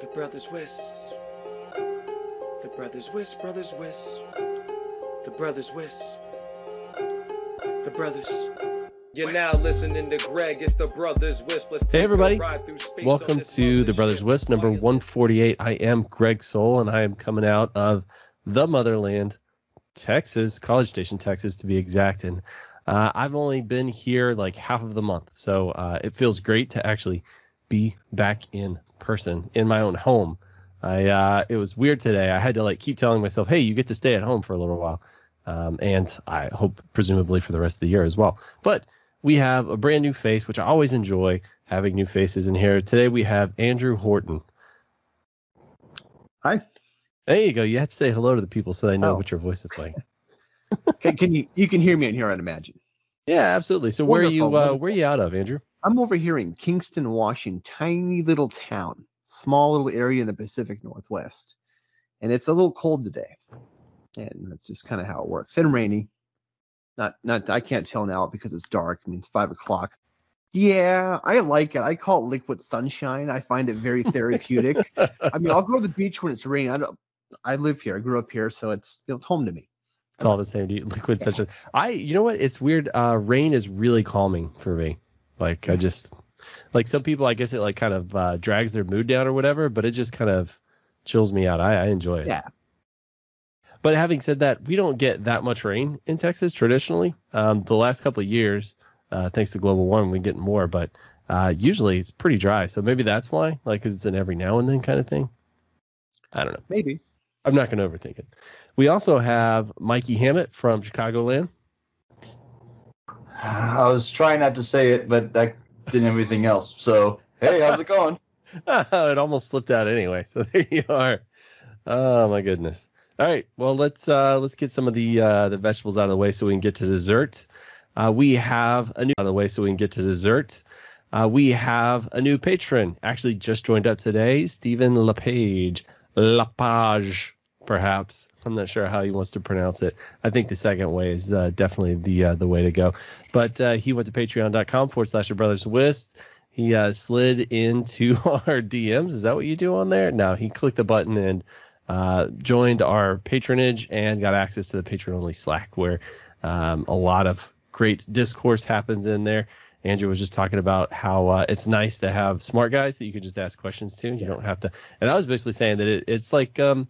The brothers Whis. The brothers Whis, brothers Whis. The brothers Whis. The brothers. You're now listening to Greg. It's the Brothers Wisp. Let's take Hey, everybody. space Welcome this to the. Brothers WISP, number 148. I am Greg Sowell, and I am coming out of the motherland, Texas, College Station, Texas, to be exact. And uh, I've only been here like half of the month, so uh, it feels great to actually be back in person in my own home. I uh, it was weird today. I had to like keep telling myself, "Hey, you get to stay at home for a little while," um, and I hope presumably for the rest of the year as well. But we have a brand new face, which I always enjoy having new faces in here. Today we have Andrew Horton. Hi. There you go. You have to say hello to the people so they know Oh. what your voice is like. Can, can you you can hear me in here? I'd imagine. yeah, absolutely. So where are you? Uh, where are you out of, Andrew? I'm over here in Kingston, Washington, tiny little town, small little area in the Pacific Northwest, and it's a little cold today, and that's just kind of how it works. And rainy. Not not I can't tell now because it's dark. I mean it's five o'clock. Yeah, I like it. I call it liquid sunshine. I find it very therapeutic. I mean, I'll go to the beach when it's raining. I don't. I live here. I grew up here, so it's you know, it's home to me. It's all the same to you. Liquid sunshine. I, you know what? It's weird. Uh, rain is really calming for me. Like I just, like some people, I guess it like kind of uh, drags their mood down or whatever, but it just kind of chills me out. I, I enjoy it. Yeah. But having said that, we don't get that much rain in Texas traditionally. Um, the last couple of years, uh, thanks to global warming, we get more, but uh, usually it's pretty dry. So maybe that's why, like, 'cause it's an every now and then kind of thing. I don't know. Maybe. I'm not going to overthink it. We also have Mikey Hammett from Chicagoland. I was trying not to say it, but I didn't. everything else. So, hey, how's it going? it almost slipped out anyway. So there you are. Oh my goodness. All right. Well, let's uh, let's get some of the uh, the vegetables out of the way so we can get to dessert. Uh, we have a new out of the way so we can get to dessert. Uh, we have a new patron actually just joined up today, Stephen LePage, LaPage, perhaps. I'm not sure how he wants to pronounce it. I think the second way is uh, definitely the uh, the way to go. But uh, he went to patreon.com forward slash your brothers wisp. He uh, slid into our DMs. Is that what you do on there? No, he clicked the button and uh, joined our patronage and got access to the patron only Slack where um, a lot of great discourse happens in there. Andrew was just talking about how uh, it's nice to have smart guys that you can just ask questions to. You don't have to. And I was basically saying that it, it's like um,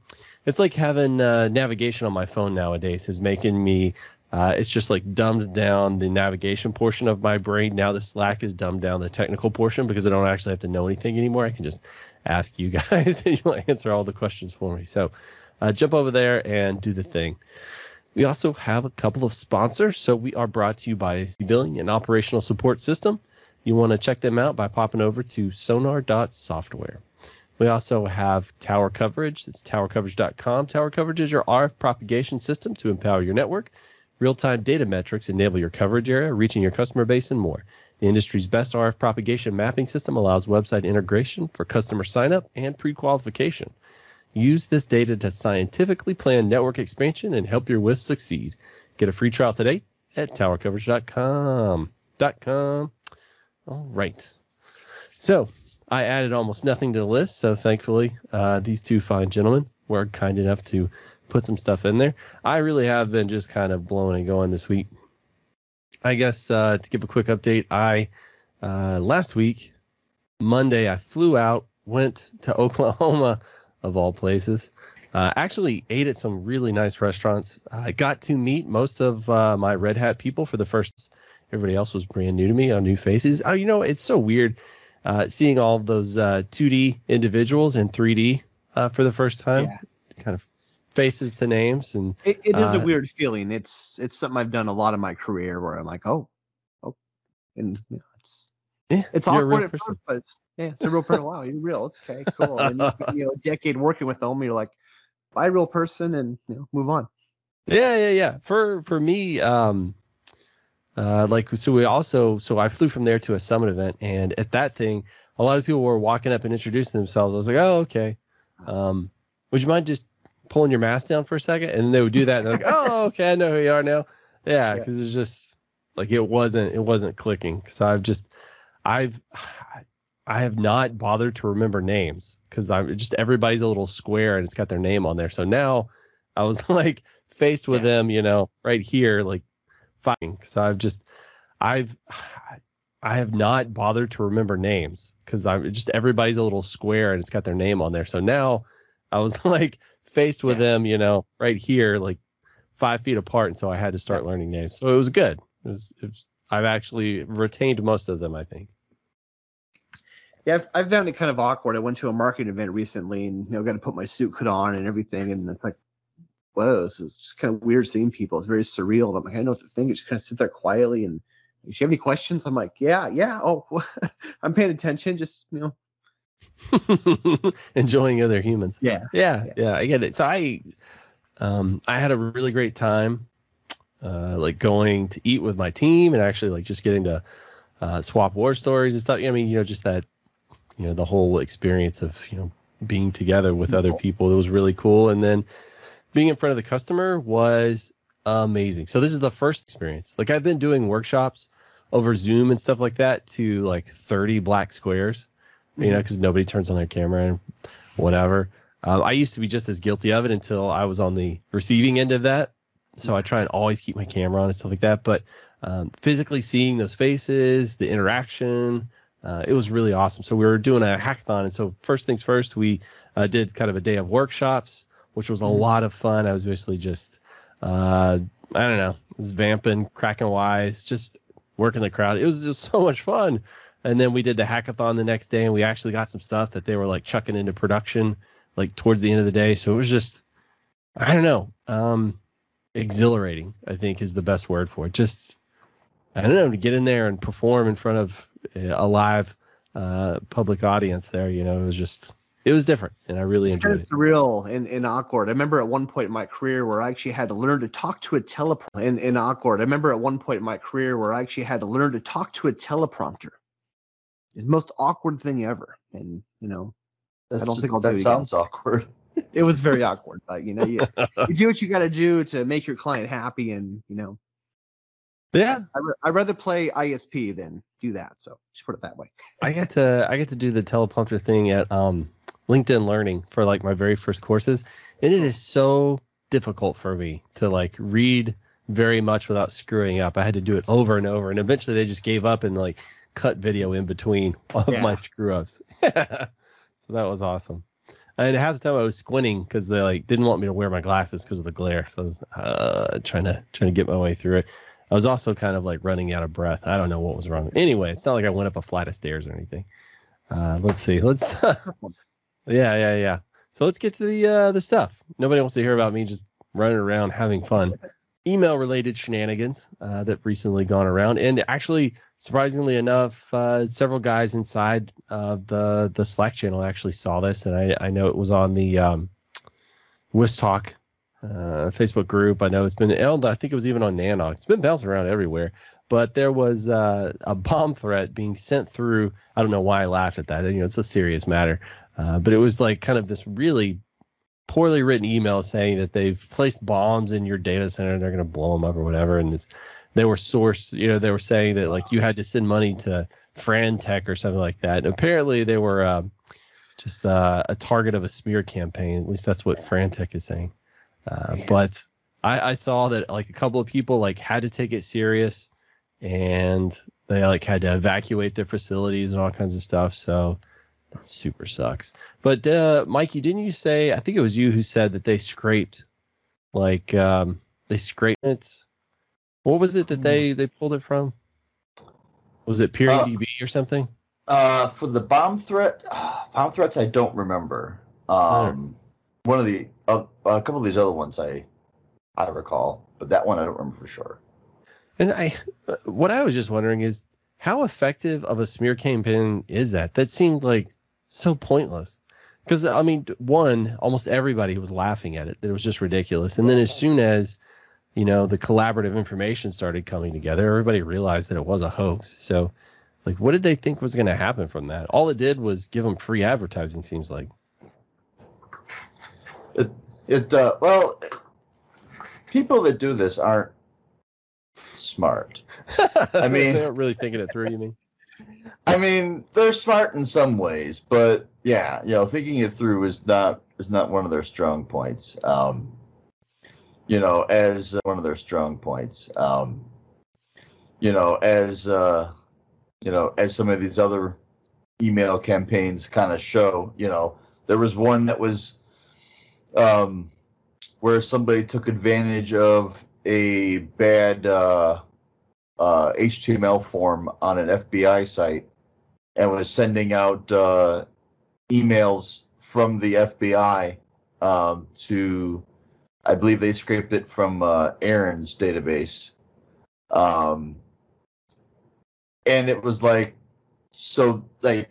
it's like having uh, navigation on my phone nowadays is making me. Uh, it's just like dumbed down the navigation portion of my brain. Now the Slack is dumbed down the technical portion because I don't actually have to know anything anymore. I can just ask you guys and you'll answer all the questions for me. So uh, jump over there and do the thing. We also have a couple of sponsors. So we are brought to you by Billing and Operational Support System. You want to check them out by popping over to sonar.software. We also have Tower Coverage. It's towercoverage.com. Tower Coverage is your RF propagation system to empower your network. Real-time data metrics enable your coverage area, reaching your customer base, and more. The industry's best RF propagation mapping system allows website integration for customer sign-up and pre-qualification. Use this data to scientifically plan network expansion and help your WISP succeed. Get a free trial today at towercoverage.com. Com. All right. So I added almost nothing to the list. So thankfully, uh, these two fine gentlemen were kind enough to put some stuff in there. I really have been just kind of blowing and going this week. I guess uh, to give a quick update, I uh, last week, Monday, I flew out, went to Oklahoma, of all places. Uh, actually, ate at some really nice restaurants. I got to meet most of uh, my Red Hat people for the first. Everybody else was brand new to me, on new faces. Oh, you know, it's so weird uh, seeing all of those uh, 2D individuals in 3D uh, for the first time. Yeah. Kind of faces to names and It, it is a Uh, weird feeling. It's it's something I've done a lot of my career where I'm like, oh, oh, and you know, it's yeah, it's you're a real awkward at person. first, but it's, yeah, it's a real person. Wow, you're real. Okay, cool. And you, you know, a decade working with them, you're like, bye, real person, and you know, move on. Yeah, yeah, yeah. For for me, um, uh, like so we also so I flew from there to a summit event, and at that thing, a lot of people were walking up and introducing themselves. I was like, oh, okay. Um, would you mind just pulling your mask down for a second? And they would do that, and they're like, oh, okay, I know who you are now. Yeah, Yeah. because it's just like it wasn't it wasn't clicking because I've just I've I have not bothered to remember names because I'm just everybody's a little square and it's got their name on there. So now I was like faced with Yeah. them, you know, right here, like fighting. Because I've just I've I have not bothered to remember names because I'm just everybody's a little square and it's got their name on there. So now I was like faced with them, you know, right here, like five feet apart, and so I had to start learning names. So it was good. It was, it was I've actually retained most of them, I think. Yeah, I've, I've found it kind of awkward. I went to a marketing event recently and you know got to put my suit coat on and everything, and it's like, whoa, is just kind of weird seeing people. It's very surreal. I'm like, I don't know what to think. I just kind of sit there quietly and. Do you have any questions? I'm like, yeah, yeah. Oh, I'm paying attention. Just you know, Enjoying other humans. yeah. Yeah, Yeah. yeah, I get it. So I, um, I had a really great time, uh, like going to eat with my team and actually like just getting to uh, swap war stories and stuff. I mean, you know, just that, you know, the whole experience of you know being together with other people. It was really cool, and then being in front of the customer was amazing. So this is the first experience. Like I've been doing workshops over Zoom and stuff like that to like 30 black squares, you know, because nobody turns on their camera and whatever. Um, I used to be just as guilty of it until I was on the receiving end of that. So I try and always keep my camera on and stuff like that. But um, physically seeing those faces, the interaction, uh, it was really awesome. So we were doing a hackathon, and so first things first, we uh, did kind of a day of workshops, which was a lot of fun. I was basically just, uh, I don't know, was vamping, cracking wise, just working the crowd. It was just so much fun. And then we did the hackathon the next day, and we actually got some stuff that they were like chucking into production, like towards the end of the day. So it was just, I don't know, um, exhilarating. I think is the best word for it. Just, I don't know, to get in there and perform in front of a live uh, public audience there. You know, it was just, it was different, and I really It's kind enjoyed of surreal and, and awkward. I remember at one point in my career where I actually had to learn to talk to a teleprompter. And, and awkward. I remember at one point in my career where I actually had to learn to talk to a teleprompter. It's the most awkward thing ever. And you know, That's I don't just- think I'll do that it again. sounds awkward. it was very awkward. But you know, you, you do what you got to do to make your client happy, and you know. Yeah, I ra- I'd rather play ISP than do that. So just put it that way. I get to I get to do the teleprompter thing at um, LinkedIn Learning for like my very first courses, and it is so difficult for me to like read very much without screwing up. I had to do it over and over, and eventually they just gave up and like cut video in between of Yeah. my screw ups. so that was awesome. And half the time I was squinting because they like didn't want me to wear my glasses because of the glare. So I was uh, trying to trying to get my way through it. I was also kind of like running out of breath. I don't know what was wrong. Anyway, it's not like I went up a flight of stairs or anything. Uh, let's see. Let's. yeah, yeah, yeah. So let's get to the uh, the stuff. Nobody wants to hear about me just running around having fun. Email related shenanigans uh, that recently gone around, and actually, surprisingly enough, uh, several guys inside of the the Slack channel actually saw this, and I, I know it was on the um, Wisp Talk uh, Facebook group. I know it's been, I think it was even on Nanog. It's been bouncing around everywhere. But there was uh, a bomb threat being sent through. I don't know why I laughed at that. You know, it's a serious matter. Uh, but it was like kind of this really poorly written email saying that they've placed bombs in your data center and they're going to blow them up or whatever. And it's, they were sourced, you know, they were saying that like you had to send money to Frantech or something like that. And apparently they were um, just uh, a target of a smear campaign. At least that's what Frantech is saying. Uh, but I, I saw that like a couple of people like had to take it serious and they like had to evacuate their facilities and all kinds of stuff. So that super sucks. But uh, Mikey, didn't you say? I think it was you who said that they scraped, like um, they scraped it. What was it that they they pulled it from? Was it PeeringDB or something? Uh, for the bomb threat, bomb threats, I don't remember. Um, one of the uh, a couple of these other ones I I recall, but that one I don't remember for sure. And I, uh, what I was just wondering is how effective of a smear campaign is that? That seemed like so pointless. Because I mean, one, almost everybody was laughing at it. That it was just ridiculous. And then as soon as you know the collaborative information started coming together, everybody realized that it was a hoax. So, like, what did they think was going to happen from that? All it did was give them free advertising. Seems like. It it uh, well, people that do this aren't smart. I mean- they're not really thinking it through. You mean? I mean, they're smart in some ways, but yeah, you know, thinking it through is not is not one of their strong points. Um, you know, as one of their strong points. Um, you know, as uh, you know, as some of these other email campaigns kind of show, you know, there was one that was um, where somebody took advantage of a bad uh, uh, HTML form on an FBI site and was sending out uh, emails from the FBI um, to, I believe they scraped it from uh, ARIN's database. Um, and it was like, so like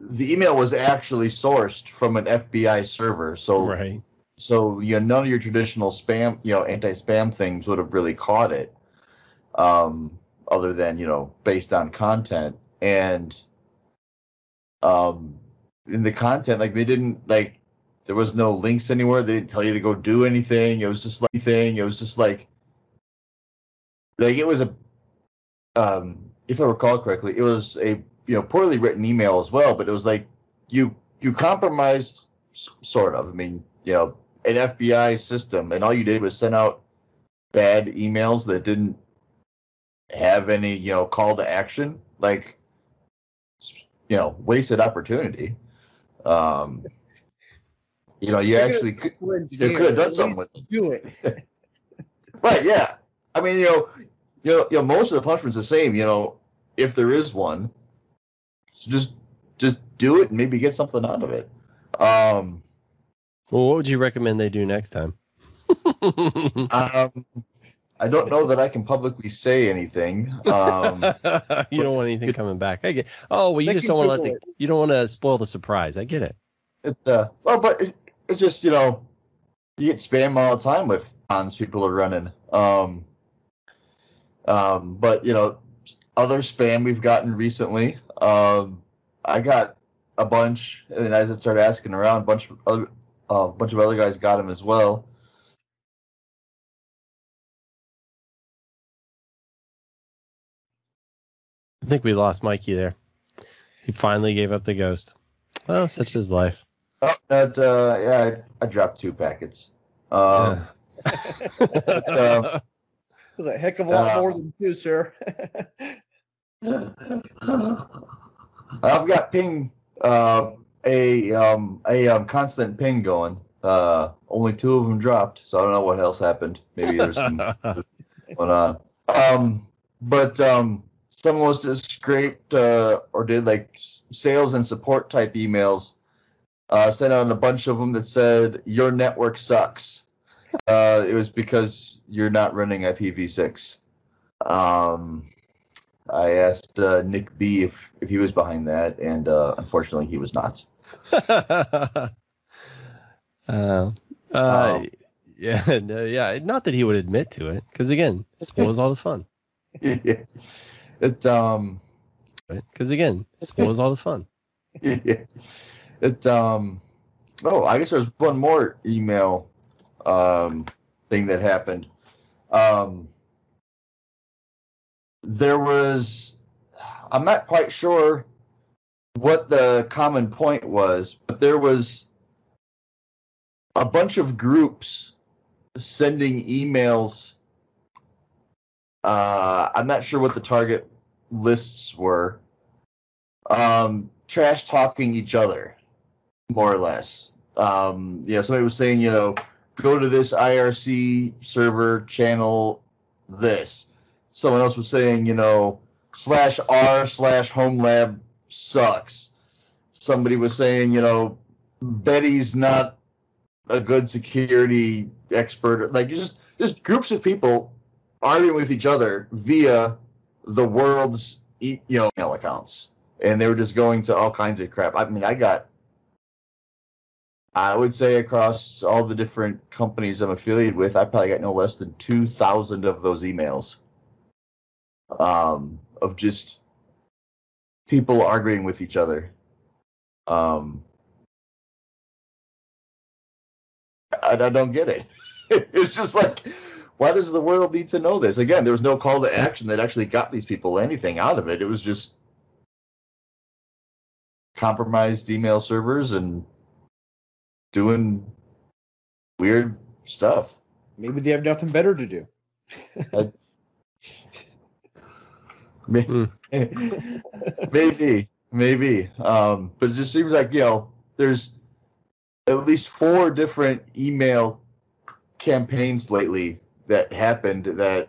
the email was actually sourced from an FBI server. So Right. so you know, none of your traditional spam, you know, anti-spam things would have really caught it, um, other than you know, based on content and um, in the content, like they didn't like there was no links anywhere. They didn't tell you to go do anything. It was just like thing. It was just like like it was a um, if I recall correctly, it was a you know poorly written email as well. But it was like you you compromised sort of. I mean, you know, an FBI system, and all you did was send out bad emails that didn't have any you know call to action. Like you know, wasted opportunity. Um, you know, you actually could, you could have done something with it. Do it. Right, yeah. I mean, you know, you know, you know, most of the punishment's the same, you know, if there is one. So just just do it and maybe get something out of it. Um, Well, what would you recommend they do next time? um I don't know that I can publicly say anything. Um, you don't want anything coming back. I get. Oh well, you just don't want to let the. You don't want to spoil the surprise. I get it. it, uh, well, but it, it's just, you know, you get spam all the time with cons people are running. Um, um, but you know, other spam we've gotten recently. Um, I got a bunch, and then as I started asking around, a bunch of other, uh, a bunch of other guys got them as well. I think we lost Mikey there. He finally gave up the ghost. Well, such is life. Oh, that uh, yeah, I, I dropped two packets. Um, Yeah. It was a heck of a lot Uh, more than two, sir. I've got ping uh, a um, a um, constant ping going. Uh, only two of them dropped, so I don't know what else happened. Maybe there's some going on. Um, but um, someone was just scraped uh, or did like sales and support type emails. Uh, sent out a bunch of them that said your network sucks. Uh, it was because you're not running IPv6. Um, I asked uh, Nick B if, if he was behind that, and uh, unfortunately he was not. uh, uh, Oh. yeah, no, yeah. Not that he would admit to it, because again, it spoils all the fun. it um Because again, it spoils all the fun. it um oh I guess there's one more email um thing that happened. Um there was I'm not quite sure what the common point was, but there was a bunch of groups sending emails. Uh, I'm not sure what the target lists were. Um, trash talking each other, more or less. Um, know, somebody was saying, you know, go to this IRC server channel this. Someone else was saying, you know, slash r slash home lab sucks. Somebody was saying, you know, Betty's not a good security expert. Like just just groups of people arguing with each other via the world's you know email accounts, and they were just going to all kinds of crap. I mean, I got. I would say across all the different companies I'm affiliated with, I probably got no less than 2,000 of those emails um, of just people arguing with each other. Um, I, I don't get it. it's just like, why does the world need to know this? Again, there was no call to action that actually got these people anything out of it. It was just compromised email servers and doing weird stuff. Maybe they have nothing better to do. Maybe, maybe, maybe. Um, but it just seems like you know, there's at least four different email campaigns lately that happened that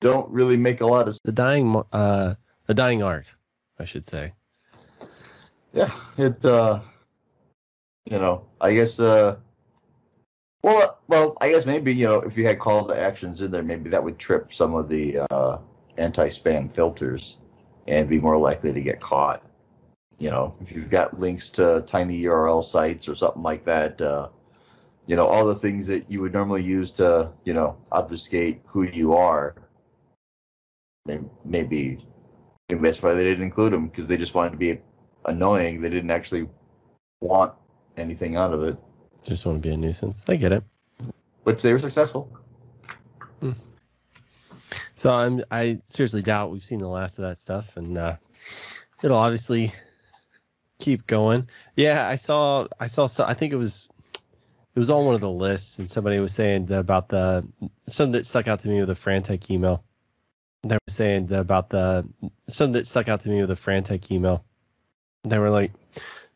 don't really make a lot of. The dying, uh, the dying art, I should say. Yeah, it. Uh, you know, I guess. Uh, well, well, I guess maybe you know if you had call to actions in there, maybe that would trip some of the uh, anti-spam filters and be more likely to get caught. You know, if you've got links to tiny URL sites or something like that, uh, you know, all the things that you would normally use to, you know, obfuscate who you are. Maybe, maybe that's why they didn't include them because they just wanted to be annoying. They didn't actually want anything out of it, Just want to be a nuisance. I get it. which they were successful. So I'm I seriously doubt we've seen the last of that stuff, and uh, it'll obviously keep going. Yeah, I saw I saw so I think it was it was on one of the lists, and somebody was saying about the something that stuck out to me with a Frantech email. They were saying that about the something that stuck out to me with a Frantech email. They were like,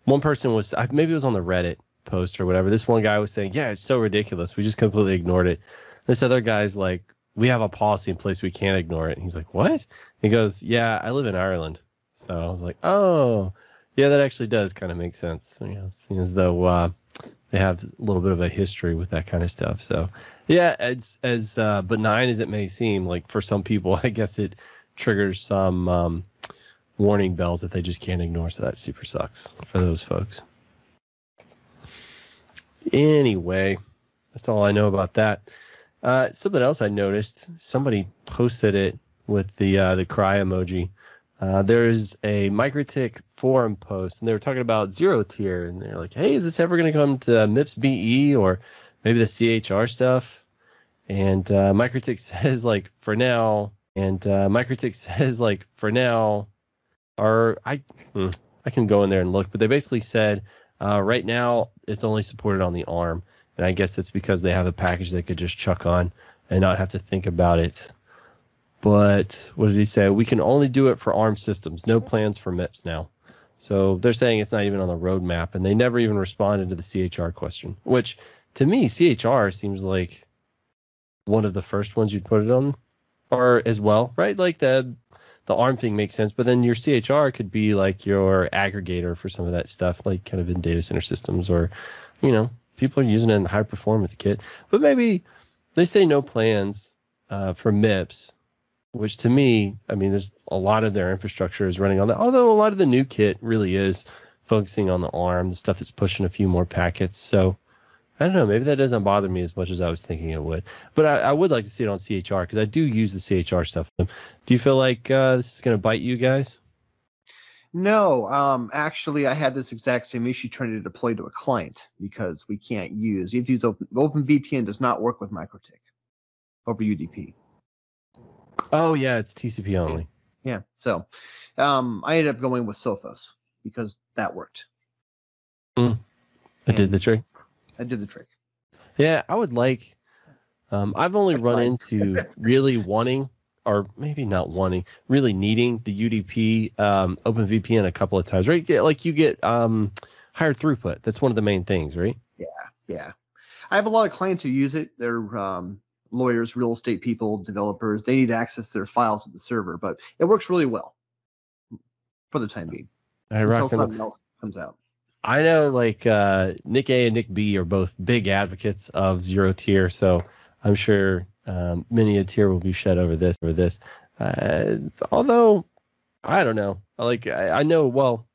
one person was maybe it was on the Reddit post or whatever. This one guy was saying, yeah, it's so ridiculous. We just completely ignored it. This other guy's like, we have a policy in place. We can't ignore it. And he's like, what? He goes, yeah, I live in Ireland. So I was like, oh, yeah, that actually does kind of make sense. You know, it seems as though uh, they have a little bit of a history with that kind of stuff. So yeah, as as uh, benign as it may seem, like for some people, I guess it triggers some um, warning bells that they just can't ignore. So that super sucks for those folks. Anyway, that's all I know about that. Uh, something else I noticed, somebody posted it with the uh, the cry emoji. Uh, there is a MikroTik forum post, and they were talking about ZeroTier, and they're like, "Hey, is this ever going to come to MIPS BE or maybe the CHR stuff?" And uh, MikroTik says like, "For now," and uh, MikroTik says like, "For now," or I hmm, I can go in there and look, but they basically said uh, right now it's only supported on the ARM, and I guess that's because they have a package they could just chuck on and not have to think about it. But what did he say? We can only do it for ARM systems. No plans for MIPS now. So they're saying it's not even on the roadmap, and they never even responded to the CHR question. Which to me, CHR seems like one of the first ones you'd put it on, or as well, right? Like the the ARM thing makes sense, but then your CHR could be like your aggregator for some of that stuff, like kind of in data center systems, or you know, people are using it in the high performance kit. But maybe they say no plans uh, for MIPS, which to me, I mean, there's a lot of their infrastructure is running on that. Although a lot of the new kit really is focusing on the ARM, the stuff that's pushing a few more packets. So I don't know, maybe that doesn't bother me as much as I was thinking it would. But I, I would like to see it on CHR because I do use the CHR stuff. Do you feel like uh, this is going to bite you guys? No, um, actually, I had this exact same issue trying to deploy to a client because we can't use. You have to use Open. OpenVPN does not work with MikroTik over UDP. Oh yeah, it's TCP only. Yeah, so um, I ended up going with Sophos because that worked. I did the trick. I did the trick. Yeah, I would like. Um, I've only run into really wanting, or maybe not wanting, really needing the UDP um, OpenVPN a couple of times, right? Yeah, Like you get um, higher throughput. That's one of the main things, right? Yeah, yeah. I have a lot of clients who use it. They're um, lawyers, real estate people, developers. They need access to their files at the server, but it works really well for the time being I until something else comes out. I know like uh, Nick A and Nick B are both big advocates of ZeroTier, so I'm sure um, many a tear will be shed over this over this. Uh, although I don't know, like I, I know well,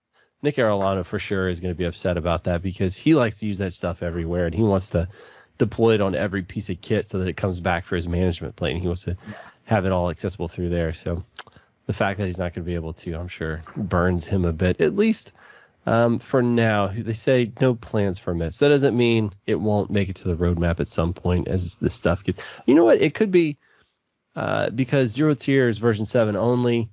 Nick Arellano for sure is going to be upset about that because he likes to use that stuff everywhere and he wants to deploy it on every piece of kit so that it comes back for his management plane. And he wants to have it all accessible through there. So the fact that he's not going to be able to, I'm sure, burns him a bit. At least um, for now, they say no plans for MIPS. That doesn't mean it won't make it to the roadmap at some point as this stuff gets. You know what? It could be uh, because ZeroTier is version seven only.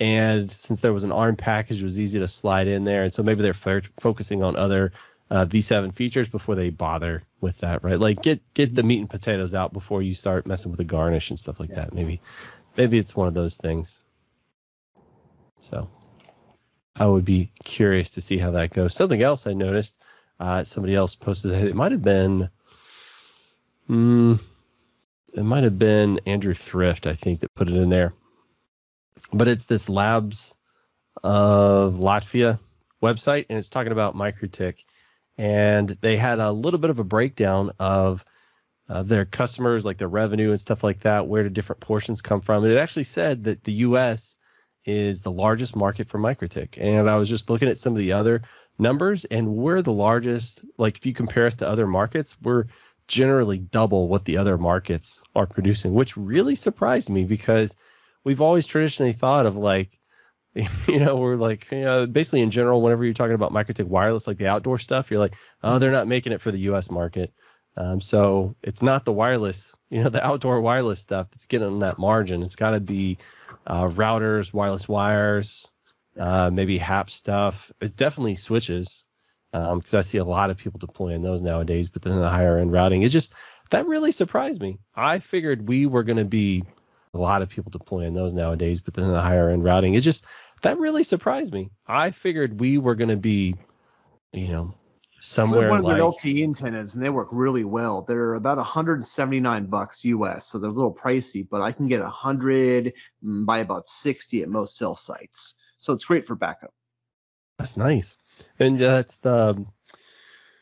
and since there was an ARM package, it was easy to slide in there. And so maybe they're f- focusing on other uh, V7 features before they bother with that, right? Like get get the meat and potatoes out before you start messing with the garnish and stuff like Yeah. that. Maybe maybe it's one of those things. So I would be curious to see how that goes. Something else I noticed, uh, somebody else posted it might have been, mm, it might have been Andrew Thrift, I think, that put it in there. But it's this Labs of Latvia website, and it's talking about MikroTik. And they had a little bit of a breakdown of uh, their customers, like their revenue and stuff like that, where do different portions come from. And it actually said that the U.S. is the largest market for MikroTik. And I was just looking at some of the other numbers, and we're the largest. Like if you compare us to other markets, we're generally double what the other markets are producing, which really surprised me because we've always traditionally thought of like, you know, we're like, you know, basically in general, whenever you're talking about MikroTik wireless, like the outdoor stuff, you're like, oh, they're not making it for the U.S. market. Um, so it's not the wireless, you know, the outdoor wireless stuff that's getting that margin. It's got to be uh, routers, wireless wires, uh, maybe HAP stuff. It's definitely switches because I see a lot of people deploying those nowadays. But then the higher end routing, it just that really surprised me. I figured we were going to be a lot of people deploying those nowadays, but then the higher end routing, it just that really surprised me. I figured we were going to be, you know, somewhere one of like their LTE antennas, and they work really well. They're about 179 bucks US, so they're a little pricey, but I can get 100 mm, by about 60 at most cell sites. So it's great for backup. that's nice. And uh, that's the.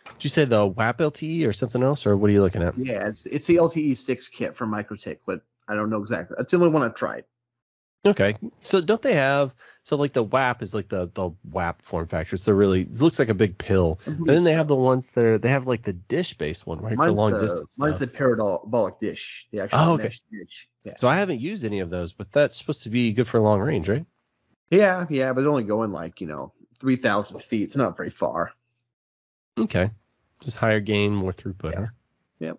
Did you say the WAP LTE or something else, or what are you looking at? Yeah, it's it's the LTE 6 kit from MikroTik, but I don't know exactly. That's the only one I've tried. Okay. So don't they have so like the WAP is like the the WAP form factor. So really it looks like a big pill. Mm-hmm. And then they have the ones that are they have like the dish based one, right? for long the, distance. Mine's stuff. the parabolic dish, the actual Oh, okay. dish. Yeah. So I haven't used any of those, but that's supposed to be good for long range, right? yeah, yeah, but only going like you know 3,000 feet. It's not very far. Okay. Just higher gain, more throughput, huh? Yep.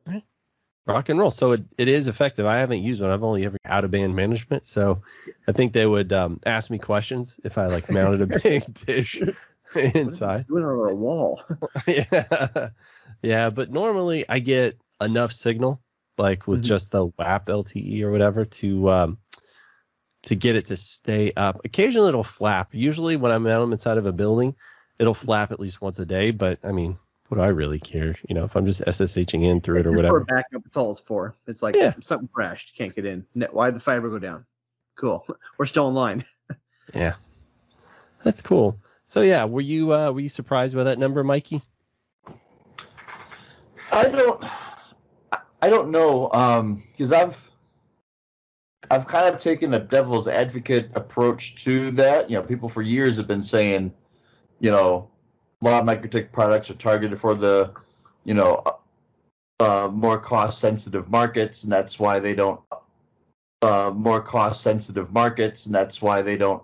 Rock and roll. So it, it is effective. I haven't used one. I've only ever out of band management. So I think they would um, ask me questions if I like mounted a big dish inside. Doing it on a wall. yeah. Yeah, but normally I get enough signal, like with Mhm. just the WAP LTE or whatever, to um to get it to stay up. Occasionally it'll flap. Usually when I'm out inside of a building, it'll flap at least once a day. But I mean, what do I really care? You know, if I'm just SSHing in through it or whatever. For backup, it's all it's for. It's like Yeah. something crashed, can't get in. Why'd the fiber go down? Cool. We're still in line. Yeah, that's cool. So yeah, were you uh, were you surprised by that number, Mikey? I don't I don't know um because I've I've kind of taken a devil's advocate approach to that. You know, people for years have been saying, you know, a lot of MikroTik products are targeted for the, you know, uh, more cost sensitive markets, and that's why they don't uh, more cost sensitive markets, and that's why they don't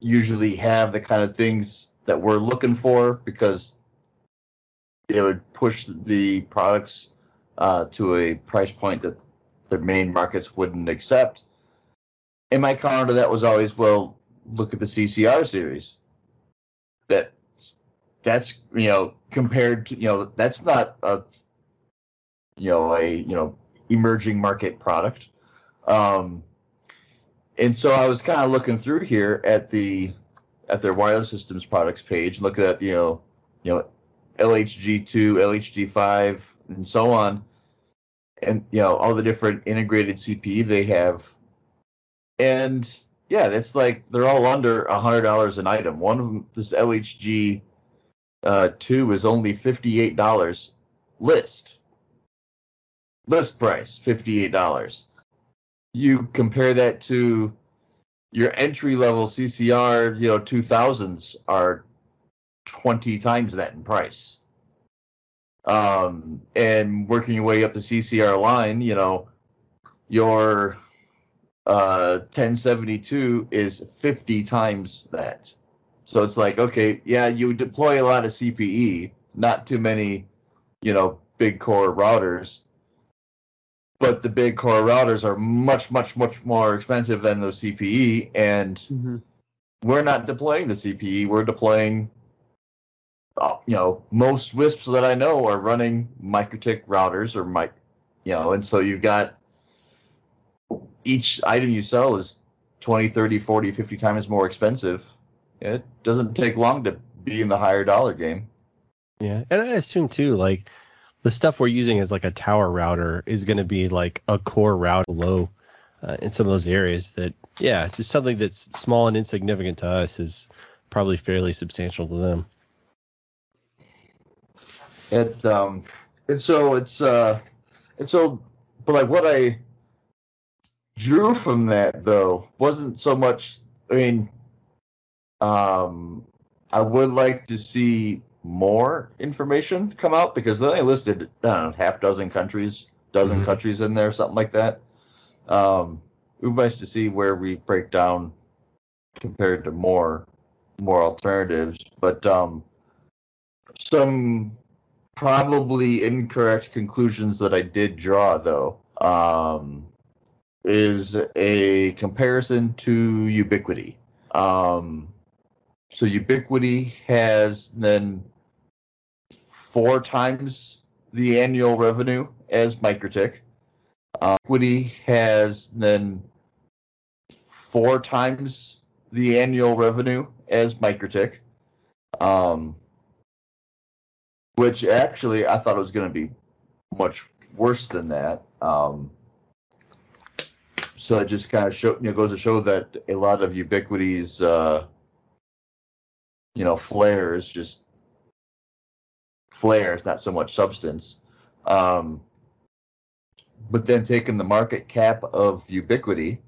usually have the kind of things that we're looking for because it would push the products uh, to a price point that their main markets wouldn't accept. And my counter to that was always, well, look at the CCR series. That that's you know compared to you know that's not a you know a you know emerging market product. Um, and so I was kind of looking through here at the at their wireless systems products page, looking at you know you know LHG2, LHG5, and so on, and you know all the different integrated CPE they have, and yeah, that's like they're all under a hundred dollars an item. One of them, this LHG uh, two, is only fifty eight dollars list. List price fifty eight dollars. You compare that to your entry level CCR, you know, two thousands are 20 times that in price. Um, and working your way up the CCR line, you know, your uh, 1072 is 50 times that. So it's like, okay, yeah, you deploy a lot of CPE, not too many, you know, big core routers. but the big core routers are much, much, much more expensive than those CPE, and Mhm. we're not deploying the CPE. We're deploying, uh, you know, most WISPs that I know are running MikroTik routers or mic, you know, and so you've got each item you sell is 20, 30, 40, 50 times more expensive. It doesn't take long to be in the higher dollar game. Yeah, and I assume too, like the stuff we're using as like a tower router is going to be like a core route low uh, in some of those areas. That yeah, just something that's small and insignificant to us is probably fairly substantial to them. It um and so it's uh and so but like what I drew from that though wasn't so much I mean um I would like to see more information come out because they listed know half dozen countries dozen Mhm. countries in there something like that um it would be nice to see where we break down compared to more more alternatives but um some probably incorrect conclusions that I did draw though um, is a comparison to Ubiquiti. Um, so Ubiquiti has then four times the annual revenue as MikroTik. Uh, Ubiquiti has then four times the annual revenue as MikroTik. Um, which actually I thought it was going to be much worse than that. Um, so it just kind of show, you know, goes to show that a lot of Ubiquiti's, uh, you know, flares just flares, not so much substance. Um, but then taking the market cap of Ubiquiti,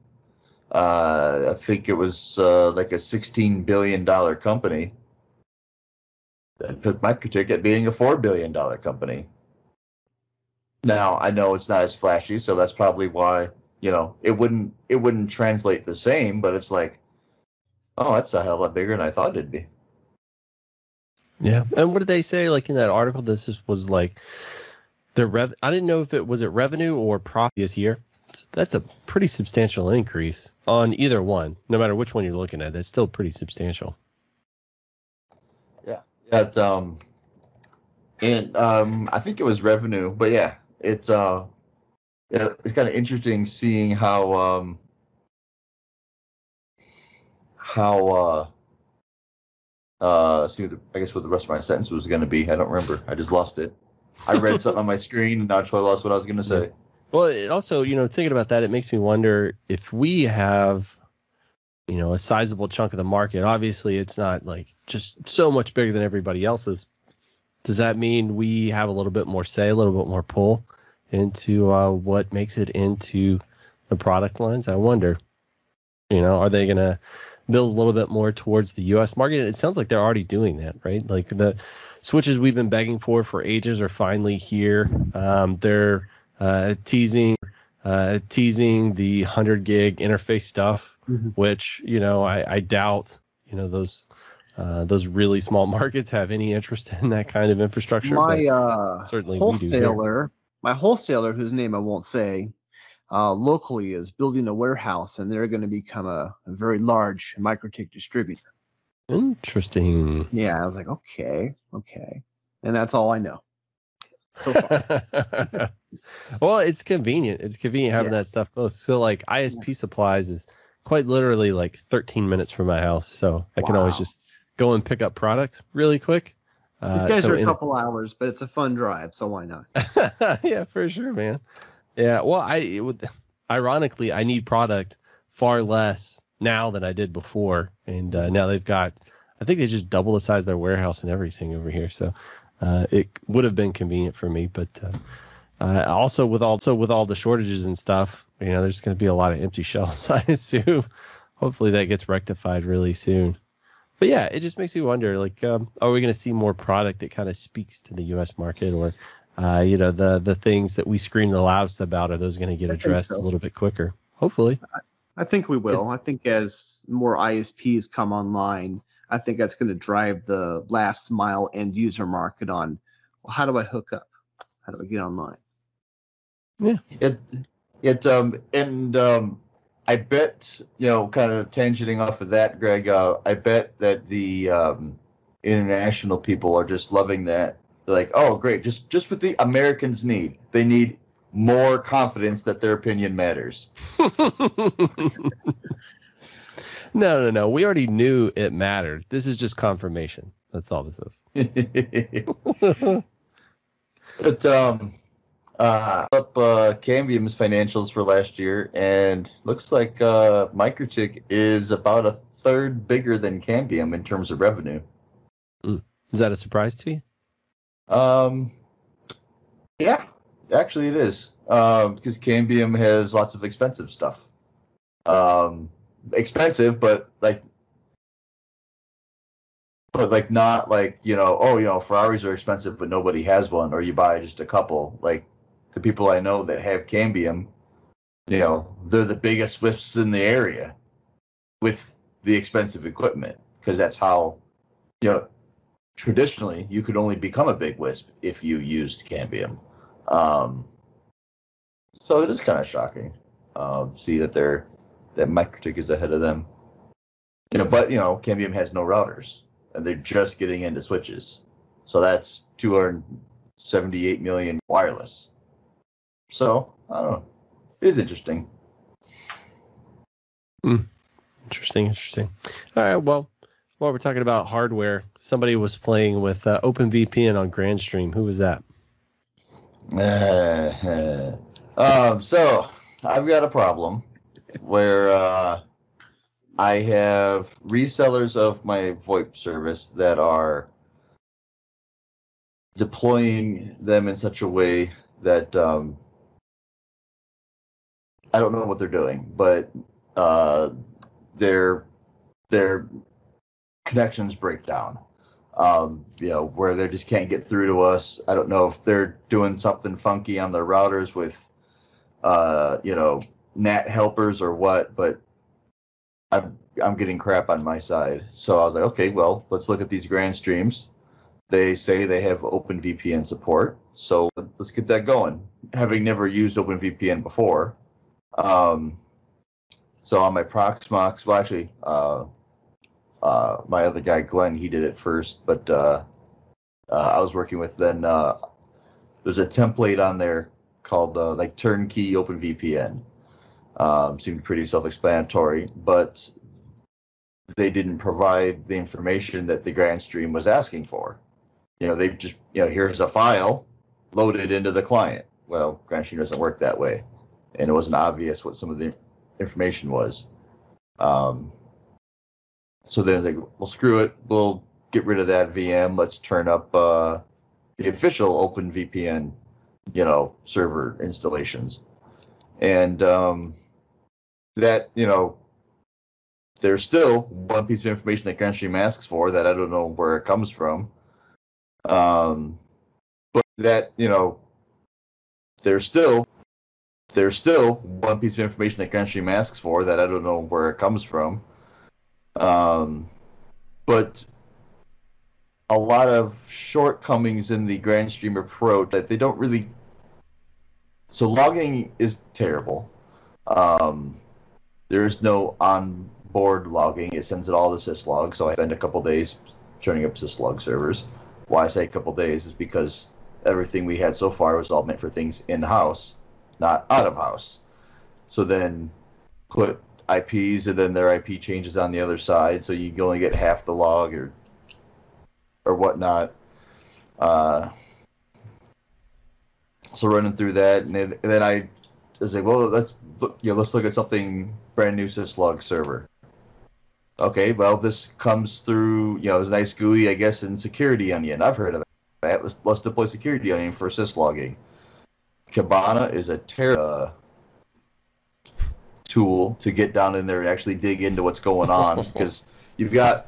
uh, I think it was uh, like a $16 billion company that put MikroTik at being a four billion dollar company. Now I know it's not as flashy, so that's probably why you know it wouldn't it wouldn't translate the same, but it's like, oh, that's a hell of a lot bigger than I thought it'd be. Yeah, and what did they say? Like in that article, this is, was like the rev. I didn't know if it was it revenue or profit this year. That's a pretty substantial increase on either one, no matter which one you're looking at. That's still pretty substantial. Yeah, that um, and um, I think it was revenue, but yeah, it's uh, it's kind of interesting seeing how um, how uh, uh, see, what I guess what the rest of my sentence was going to be. I don't remember. I just lost it. I read something on my screen and I totally lost what I was going to say. Well, it also, you know, thinking about that, it makes me wonder if we have, you know, a sizable chunk of the market. Obviously, it's not like just so much bigger than everybody else's. Does that mean we have a little bit more say, a little bit more pull into uh, what makes it into the product lines? I wonder. You know, are they going to build a little bit more towards the U.S. market? It sounds like they're already doing that, right? Like the switches we've been begging for for ages are finally here. Um, they're uh, teasing uh, teasing the 100 gig interface stuff, Mhm. which you know I, I doubt you know those uh, those really small markets have any interest in that kind of infrastructure. my uh, certainly wholesaler, my wholesaler, whose name I won't say, uh, locally is building a warehouse, and they're going to become a, a very large MikroTik distributor. Interesting. Yeah, I was like, okay, okay, and that's all I know. So far. well, it's convenient. It's convenient having Yeah. that stuff close. So like ISP supplies is quite literally like 13 minutes from my house, so I can always just go and pick up product really quick. These Uh, guys so are a couple hours, but it's a fun drive, so why not? yeah, for sure, man. Yeah, well, I would, ironically, I need product far less now than I did before, and uh, now they've got, I think they just double the size of their warehouse and everything over here, so uh, it would have been convenient for me, but uh, also with all so with all the shortages and stuff, you know, there's going to be a lot of empty shelves, I assume. Hopefully that gets rectified really soon. But yeah, it just makes me wonder, like, um, are we going to see more product that kind of speaks to the U.S. market, or uh, you know, the the things that we scream the loudest about, are those going to get I addressed so. a little bit quicker? Hopefully. I think we will. I think as more ISPs come online, I think that's going to drive the last mile end user market on. Well, how do I hook up? How do I get online? Yeah. It it um and um I bet you know kind of tangenting off of that, Greg. Uh, I bet that the um, international people are just loving that. They're like, oh great, just just what the Americans need. They need more confidence that their opinion matters. no, no, no. We already knew it mattered. This is just confirmation. That's all this is. but um uh up uh Cambium's financials for last year and looks like uh MikroTik is about a third bigger than Cambium in terms of revenue. Is that a surprise to you? Um yeah, actually it is. Um because Cambium has lots of expensive stuff. Um expensive but like but like not like you know oh you know ferraris are expensive but nobody has one or you buy just a couple like the people i know that have cambium you know they're the biggest swifts in the area with the expensive equipment because that's how you know traditionally you could only become a big wisp if you used cambium um so it is kind of shocking um see that they're that MikroTik is ahead of them you know but you know cambium has no routers and they're just getting into switches. So that's 278 million wireless. So I don't know. It is interesting. Interesting, interesting. All right, well, while we're talking about hardware, somebody was playing with uh, OpenVPN on Grandstream. Who was that? Uh, um, so I've got a problem where uh, I have resellers of my VoIP service that are deploying them in such a way that um, I don't know what they're doing, but uh, their their connections break down. Um, you know, where they just can't get through to us. I don't know if they're doing something funky on their routers with, uh, you know, NAT helpers or what, but I'm I'm getting crap on my side. So I was like, okay, well, let's look at these Grandstreams. They say they have OpenVPN support, so let's get that going. Having never used OpenVPN before, um, so on my Proxmox, well, actually, uh, uh, my other guy Glenn, he did it first, but uh, uh, I was working with then. Uh, there's a template on there called uh, like Turnkey OpenVPN um, seemed pretty self-explanatory, but they didn't provide the information that the Grandstream was asking for. You know, they just, you know, here's a file, loaded into the client. Well, Grandstream doesn't work that way, and it wasn't obvious what some of the information was. Um, so then it's like, well, screw it, we'll get rid of that VM. Let's turn up uh, the official OpenVPN, you know, server installations, and um, that you know there's still one piece of information that Grandstream asks for that I don't know where it comes from. Um, but that you know there's still there's still one piece of information that Grandstream asks for that I don't know where it comes from. Um, but a lot of shortcomings in the Grandstream approach that they don't really. So logging is terrible. Um, there is no onboard logging. It sends it all to syslog. So I spend a couple days turning up syslog servers. Why I say a couple days is because everything we had so far was all meant for things in house, not out of house. So then put IPs and then their IP changes on the other side, so you only get half the log or or whatnot. Uh, so running through that, and then, and then I was like, well, let's look, know, let's look at something brand new syslog server. Okay, well, this comes through, you know, a nice GUI, I guess, in Security Onion. I've heard of that. Let's, let's deploy Security Onion for syslogging. Kibana is a terrible tool to get down in there and actually dig into what's going on because you've got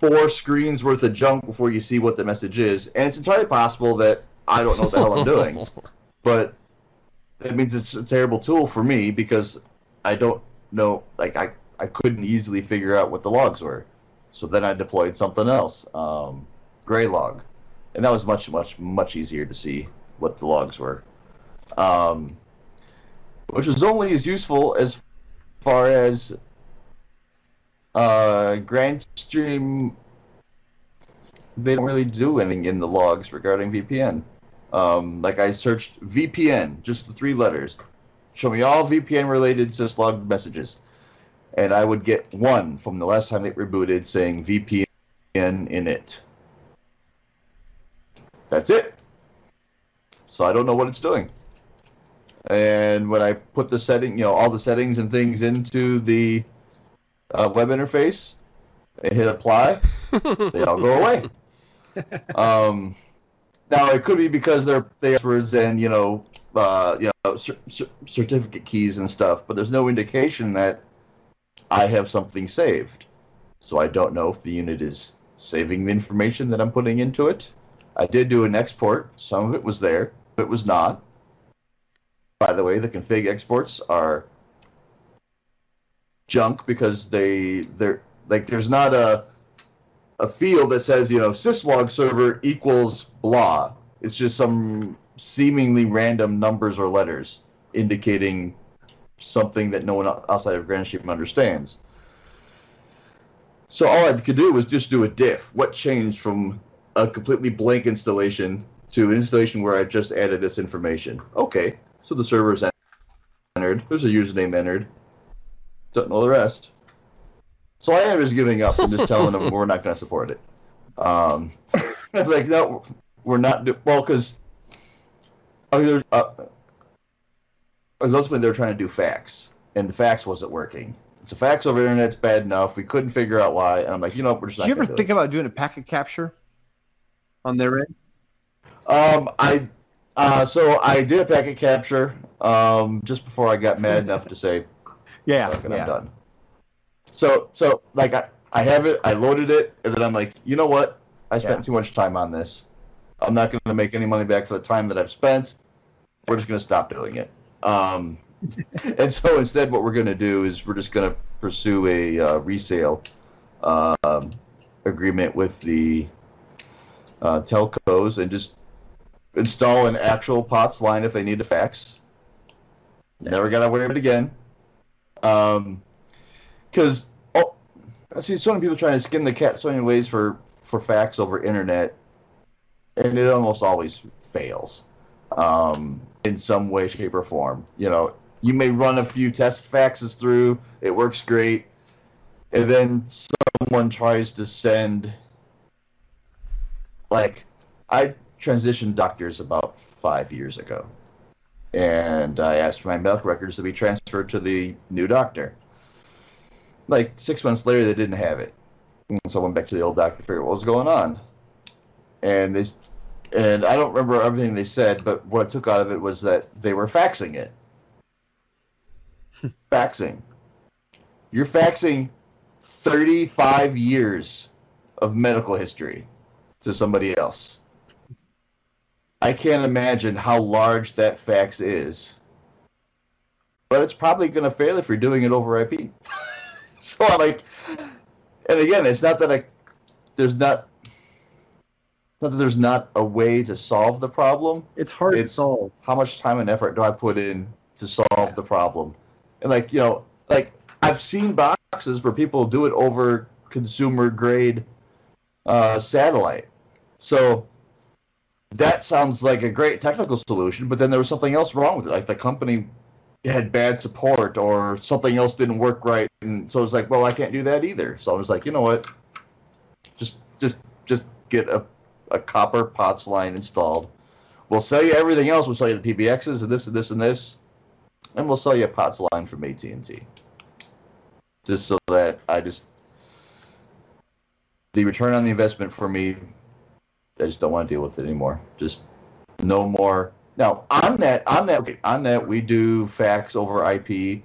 four screens worth of junk before you see what the message is, and it's entirely possible that I don't know what the hell I'm doing, but that means it's a terrible tool for me because I don't know, like I I couldn't easily figure out what the logs were, so then I deployed something else, um, Graylog, and that was much much much easier to see what the logs were. Um, which was only as useful as far as uh, Grandstream. They don't really do anything in the logs regarding VPN. Um, like I searched VPN, just the three letters. Show me all VPN related syslog messages. And I would get one from the last time it rebooted saying VPN in it. That's it. So I don't know what it's doing. And when I put the setting, you know, all the settings and things into the uh, web interface and hit apply, they all go away. um, now it could be because they're passwords and you know, uh, you know, cer- cer- certificate keys and stuff, but there's no indication that I have something saved. So I don't know if the unit is saving the information that I'm putting into it. I did do an export. Some of it was there, but it was not. By the way, the config exports are junk because they they're like there's not a a field that says you know syslog server equals blah. It's just some seemingly random numbers or letters indicating something that no one outside of Grandstream understands. So all I could do was just do a diff. What changed from a completely blank installation to an installation where I just added this information? Okay, so the server's entered. There's a username entered. Don't know the rest. So I am just giving up and just telling them we're not going to support it. Um, I was like, no, we're not. Do- well, because I mean, uh, ultimately they're trying to do fax, and the fax wasn't working. So fax over internet's bad enough. We couldn't figure out why, and I'm like, you know, we're just. Did you ever do think it. about doing a packet capture on their end? Um, I uh, so I did a packet capture um, just before I got mad enough to say, Yeah, "Fuck yeah. I'm done." So so like I, I have it, I loaded it, and then I'm like, you know what? I spent Yeah. too much time on this. I'm not going to make any money back for the time that I've spent. We're just going to stop doing it. Um, and so instead, what we're going to do is we're just going to pursue a uh, resale um, agreement with the uh, telcos and just install an actual POTS line if they need a fax. Never got away with it again. Um, because oh, I see so many people trying to skin the cat so many ways for for fax over internet, and it almost always fails, um, in some way, shape, or form. You know, you may run a few test faxes through, it works great, and then someone tries to send, like, I transitioned doctors about five years ago, and I asked for my medical records to be transferred to the new doctor. Like six months later they didn't have it. And so i went back to the old doctor to figure out what was going on. And they and i don't remember everything they said but what i took out of it was that they were faxing it. Faxing. You're faxing 35 years of medical history to somebody else i can't imagine how large that fax is but it's probably going to fail if you're doing it over ip so I'm like, and again, it's not that I, there's not, not that there's not a way to solve the problem. It's hard to It's- solve. How much time and effort do I put in to solve the problem? And like, you know, like I've seen boxes where people do it over consumer grade uh, satellite. So that sounds like a great technical solution, but then there was something else wrong with it. Like the company had bad support or something else didn't work right. And so it's like well i can't do that either. So i was like you know what? Just just just get a, a copper pots line installed. We'll sell you everything else. We'll sell you the pbxs and this and this and this. And we'll sell you a pots line from at&t just so that i just the return on the investment for me i just don't want to deal with it anymore just no more now on that on that on that we do fax over IP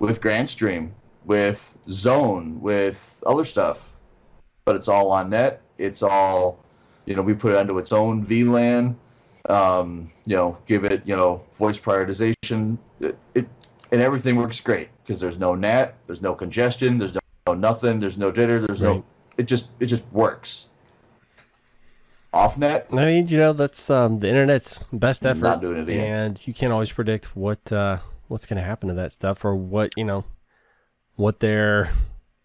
with Grandstream, with Zhone, with other stuff, but it's all on net. It's all, you know, we put it onto its own VLAN. Um, you know, give it you know voice prioritization. It, it and everything works great because there's no NAT, there's no congestion, there's no, no nothing, there's no jitter, there's Right. no. It just it just works. Off net, I mean, you know, that's um, the internet's best Not effort, doing it again. and you can't always predict what uh, what's going to happen to that stuff or what you know what their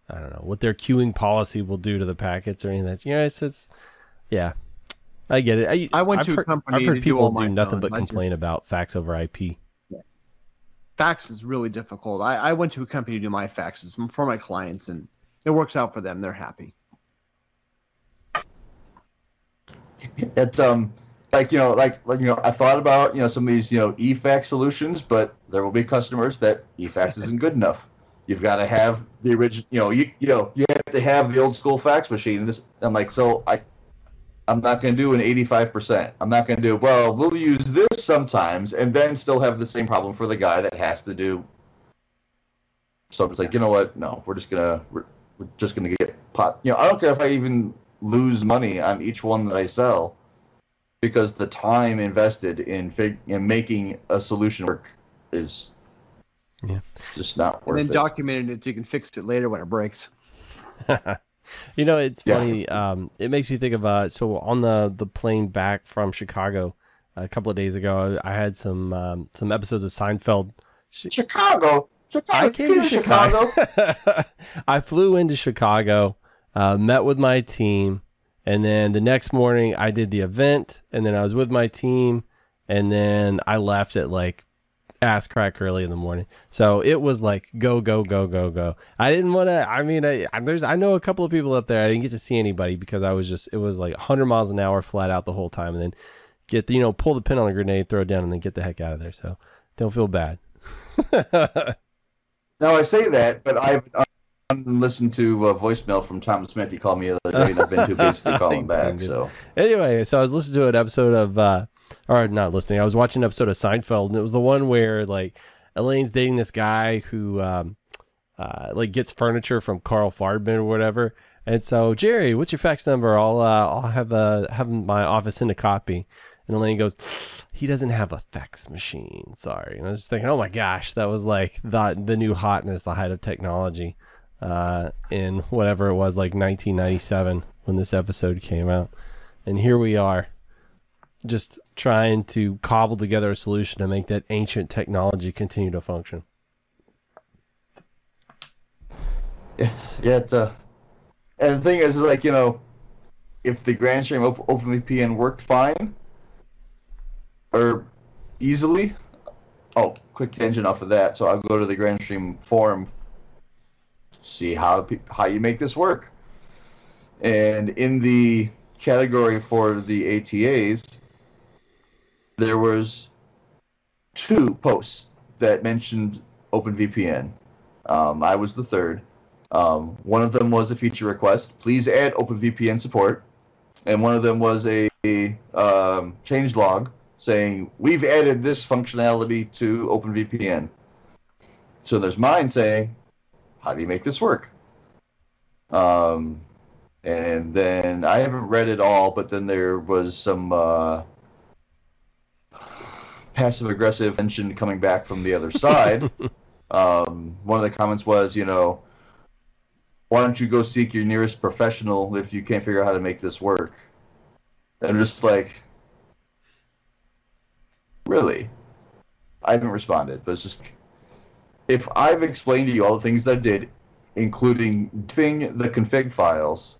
I don't know what their queuing policy will do to the packets or anything. That you know, it's it's yeah, I get it. I, I went I've to a heard, company I've heard to do people do, nothing but I just- complain about fax over IP. fax is really difficult. I, I went to a company to do my faxes for my clients, and it works out for them. They're happy. It's um like you know like like you know I thought about you know some of these you know eFax solutions, but there will be customers that eFax isn't good enough. You've got to have the original, you know, you you know you have to have the old school fax machine. And this I'm like so I. I'm not going to do an 85%. I'm not going to do, well, we'll use this sometimes and then still have the same problem for the guy that has to do. So it's like, you know what? No, we're just going to, we're, just going to get pot. You know, I don't care if I even lose money on each one that I sell because the time invested in fig- in making a solution work is Yeah. just not And worth then it. documented it so you can fix it later when it breaks. You know, it's Yeah. funny. Um, it makes me think of uh, so on the the plane back from Chicago a couple of days ago, I had some um, some episodes of Seinfeld. Chicago. Chicago. I came to Chicago. I flew into Chicago, uh, met with my team, and then the next morning I did the event, and then I was with my team, and then I left at like ass crack early in the morning. So it was like go go go go go. I didn't want to. I mean, I, I there's I know a couple of people up there. I didn't get to see anybody because I was just it was like 100 miles an hour flat out the whole time, and then get the, you know pull the pin on the grenade, throw it down, and then get the heck out of there. So don't feel bad. Now I say that, but I've um, listened to a voicemail from Tom Smith. He called me the other day, and I've been too busy to call him back. So anyway, so I was listening to an episode of, uh, or not listening, I was watching an episode of Seinfeld, and it was the one where like Elaine's dating this guy who, um, uh, like gets furniture from Carl Fardman or whatever. And so Jerry, what's your fax number? I'll, uh, I'll have uh have my office send a copy. And Elaine goes, he doesn't have a fax machine. Sorry. And I was just thinking, oh my gosh, that was like the the new hotness, the height of technology, uh, in whatever it was, like 1997 when this episode came out. And here we are, just trying to cobble together a solution to make that ancient technology continue to function. yeah, yeah. Uh, and the thing is, is like you know, if the Grandstream op- OpenVPN worked fine or easily, oh, quick tangent off of that. So I'll go to the Grandstream forum, see how how you make this work, and in the category for the ATAs, there was two posts that mentioned OpenVPN. Um, I was the third. Um, one of them was a feature request. Please add OpenVPN support. And one of them was a, um, change log saying, we've added this functionality to OpenVPN. So there's mine saying, how do you make this work? Um, and then I haven't read it all, but then there was some uh, passive aggressive mention coming back from the other side. um, one of the comments was, you know, why don't you go seek your nearest professional if you can't figure out how to make this work? And I'm just like, really? I haven't responded, but it's just, if I've explained to you all the things that I did, including diffing the config files,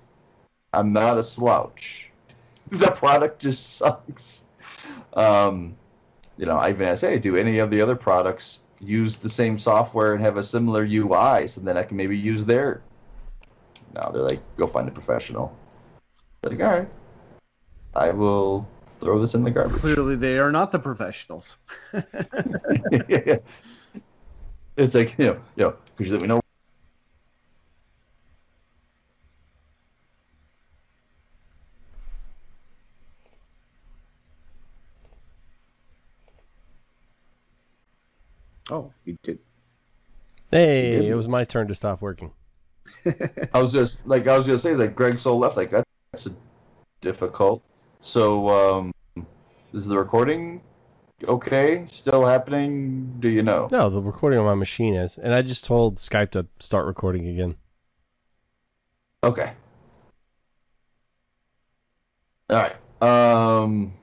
I'm not a slouch. the product just sucks. Um, you know, I even asked, hey, do any of the other products use the same software and have a similar UI so then I can maybe use their no, they're like, go find a professional. Like, all right, I will throw this in the garbage. Clearly, they are not the professionals. it's like, you know, you know, because you let me know. Oh, you did. Hey, Good. it was my turn to stop working. I was just like, I was gonna say, like, Greg Sowell left. Like, that's a difficult. So, um, this is the recording okay? Still happening? Do you know? No, the recording on my machine is, and I just told Skype to start recording again. Okay. All right. Um.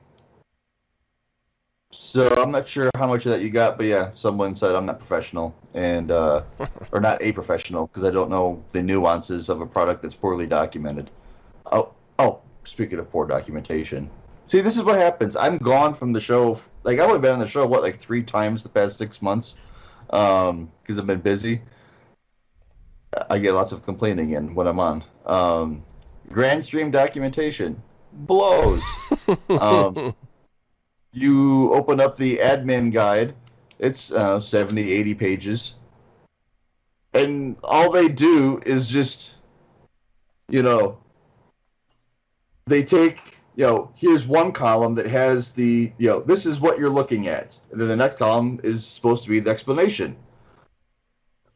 So I'm not sure how much of that you got, but yeah, someone said I'm not professional and uh, or not a professional because I don't know the nuances of a product that's poorly documented. Oh, oh, speaking of poor documentation, see, this is what happens. I'm gone from the show. Like I've only been on the show what like three times the past six months um, because I've been busy. I get lots of complaining in when I'm on. Um, Grandstream documentation blows. um, you open up the admin guide, it's uh, 70, 80 pages. And all they do is just, you know, they take, you know, here's one column that has the, you know, this is what you're looking at. And then the next column is supposed to be the explanation.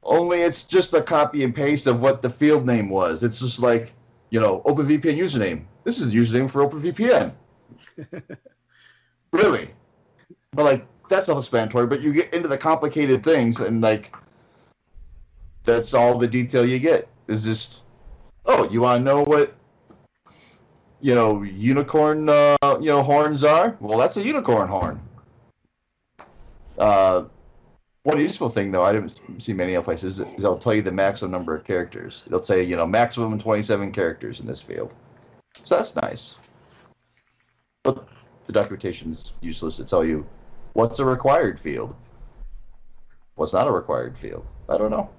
Only it's just a copy and paste of what the field name was. It's just like, you know, OpenVPN username. This is the username for OpenVPN. really? But like that's self-explanatory. But you get into the complicated things, and like that's all the detail you get. Is just, oh, you want to know what you know unicorn uh, you know horns are? Well, that's a unicorn horn. Uh, one useful thing though, I didn't see many other places, is they'll tell you the maximum number of characters. They'll say, you know, maximum 27 characters in this field. So that's nice. But the documentation is useless to tell you what's a required field, what's not a required field. I don't know.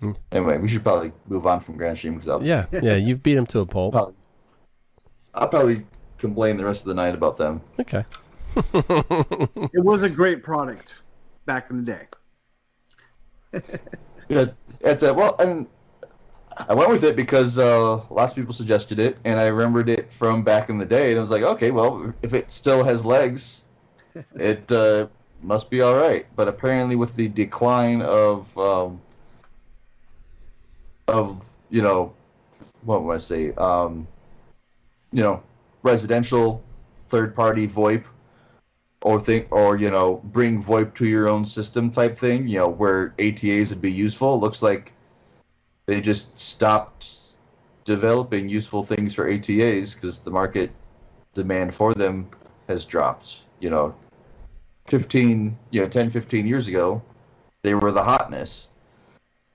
Hmm. Anyway, we should probably move on from Grandstream because Yeah, yeah, you've beat him to a pulp. probably, I'll probably complain the rest of the night about them. Okay. It was a great product back in the day. Yeah, it's a, well, and I went with it because uh, lots of people suggested it, and I remembered it from back in the day, and I was like, okay, well, if it still has legs, it uh, must be all right. But apparently, with the decline of um, of you know, what would I say, um, you know, residential third-party VoIP or think or you know bring VoIP to your own system type thing, you know, where ATAs would be useful. It looks like they just stopped developing useful things for ATAs because the market demand for them has dropped. You know, 15, you know, 10, 15 years ago, they were the hotness.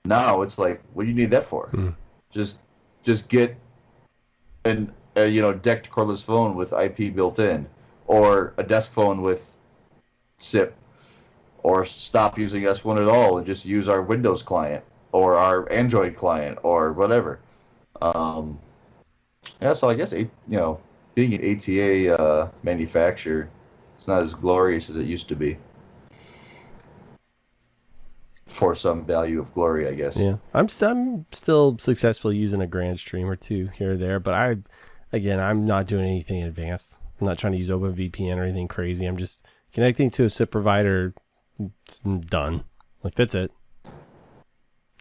Now it's like, what do you need that for? Hmm. Just, just get an, a, you know, DECT cordless phone with IP built in, or a desk phone with SIP, or stop using S1 at all and just use our Windows client or our Android client or whatever. Um, yeah, so I guess you know, being an ATA uh, manufacturer, it's not as glorious as it used to be. For some value of glory, I guess. Yeah, I'm st- I'm still successfully using a Grandstream or two here or there, but I, again, I'm not doing anything advanced. I'm not trying to use OpenVPN or anything crazy. I'm just connecting to a SIP provider. It's done. Like that's it.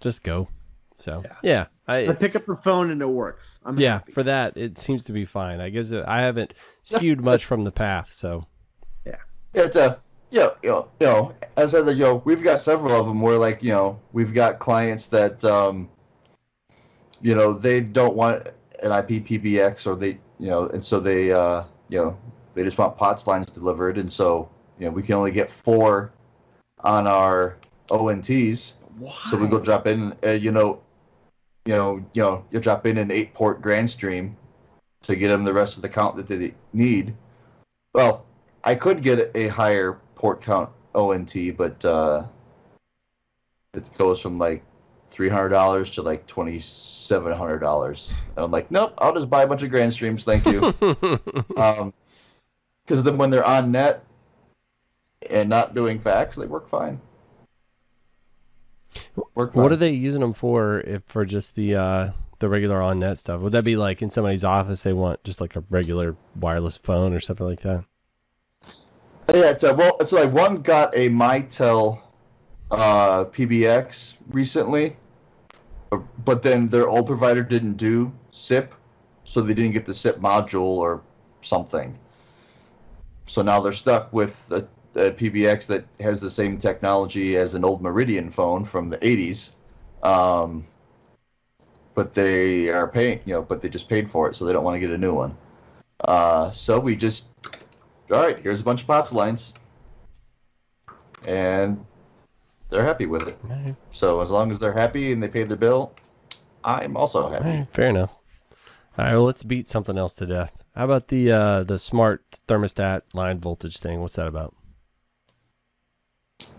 Just go. So yeah, I I pick up the phone and it works. I'm yeah happy. for that it seems to be fine. I guess uh, I haven't skewed much from the path. So Yeah, it's a yeah, you know, you know, as I said, you know, we've got several of them where like you know we've got clients that um, you know they don't want an IP PBX or they you know and so they uh, you know they just want POTS lines delivered. And so you know we can only get four on our ONTs so we go drop in uh, you know you know you know you drop in an eight port Grandstream to get them the rest of the count that they need. Well I could get a higher port count ONT, but uh, it goes from like three hundred dollars to like twenty seven hundred dollars, and I'm like, nope, I'll just buy a bunch of Grandstreams, thank you. um, because then when they're on net and not doing fax, they work fine. Work fine. what are they using them for? If for just the uh the regular on net stuff, would that be like in somebody's office they want just like a regular wireless phone or something like that? Yeah, uh, well, it's like one got a Mitel uh, PBX recently, uh, but then their old provider didn't do SIP, so they didn't get the SIP module or something. So now they're stuck with a, a PBX that has the same technology as an old Meridian phone from the 80s, um, but they are paying, you know, but they just paid for it, so they don't want to get a new one. Uh, so we just all right, here's a bunch of POTS lines, and they're happy with it. Right, So as long as they're happy and they paid their bill, I'm also happy. right, fair enough. All right, well, let's beat something else to death. How about the uh, the smart thermostat line voltage thing? What's that about?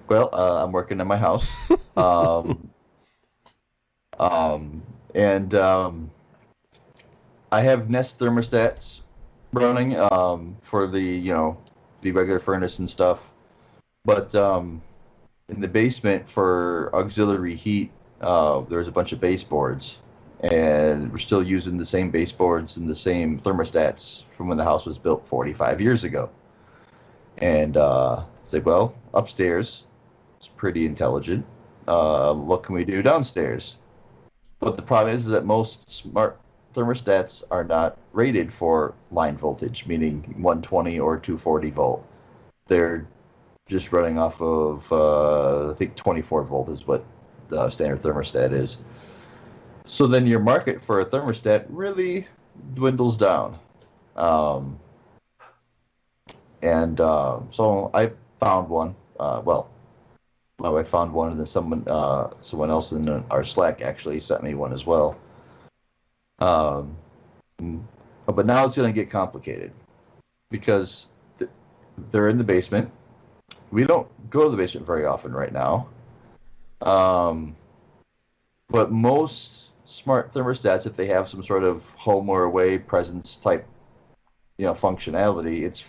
Well, uh, I'm working in my house, um, um, and um, I have Nest thermostats running um, for the you know the regular furnace and stuff, but um, in the basement for auxiliary heat, uh, there's a bunch of baseboards, and we're still using the same baseboards and the same thermostats from when the house was built 45 years ago. And uh, like, well, upstairs it's pretty intelligent. Uh, what can we do downstairs? But the problem is that most smart thermostats are not rated for line voltage, meaning 120 or 240 volt. They're just running off of, uh, I think 24 volt is what the standard thermostat is. So then your market for a thermostat really dwindles down. Um, and uh, so I found one. Uh, well, my wife found one, and then someone uh, someone else in our Slack actually sent me one as well. Um, mm, but now it's going to get complicated because th- they're in the basement. We don't go to the basement very often right now. Um, but most smart thermostats, if they have some sort of home or away presence type, you know, functionality, it's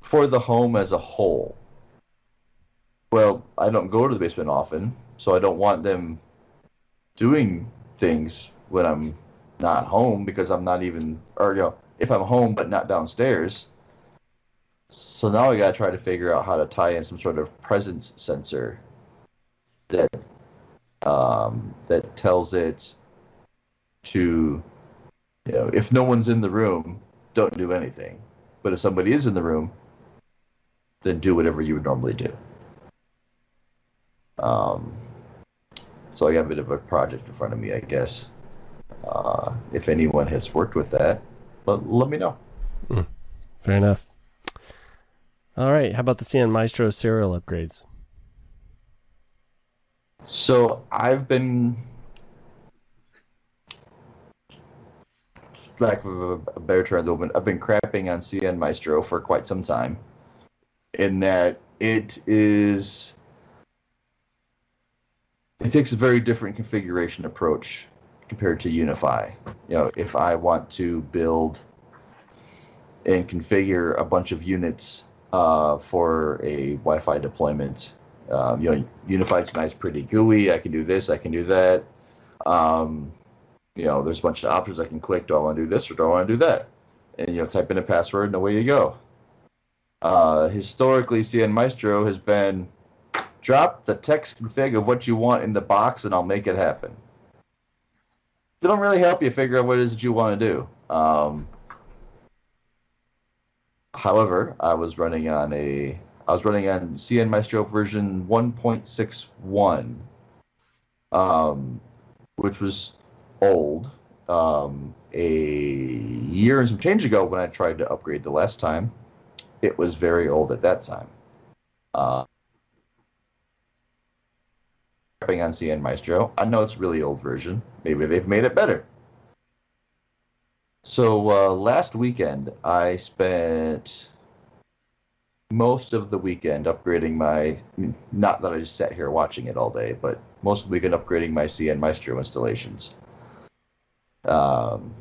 for the home as a whole. Well, I don't go to the basement often, so I don't want them doing things when I'm not home because I'm not even, or you know, if I'm home but not downstairs. So now I got to try to figure out how to tie in some sort of presence sensor that um, that tells it to, you know, if no one's in the room, don't do anything. But if somebody is in the room, then do whatever you would normally do. Um, so I got a bit of a project in front of me, I guess. Uh, if anyone has worked with that, let, let me know. Fair enough. All right, how about the CN Maestro serial upgrades? So I've been, lack of a, a better term, I've been crapping on CN Maestro for quite some time. In that it is, it takes a very different configuration approach compared to UniFi. You know, if I want to build and configure a bunch of units uh, for a Wi-Fi deployment. Um, you know, UniFi's nice, pretty GUI. I can do this, I can do that. Um, you know, there's a bunch of options I can click. Do I want to do this or do I want to do that? And you know, type in a password and away you go. Uh, historically, CN Maestro has been drop the text config of what you want in the box and I'll make it happen. They don't really help you figure out what it is that you want to do. Um, However, I was running on a I was running on CN Maestro version 1.61, um, which was old. Um, a year and some change ago, when I tried to upgrade the last time, it was very old at that time. Uh, on CN Maestro, I know it's really old version. Maybe they've made it better. So uh, last weekend, I spent most of the weekend upgrading my. Not that I just sat here watching it all day, but most of the weekend upgrading my CN Maestro installations. Um,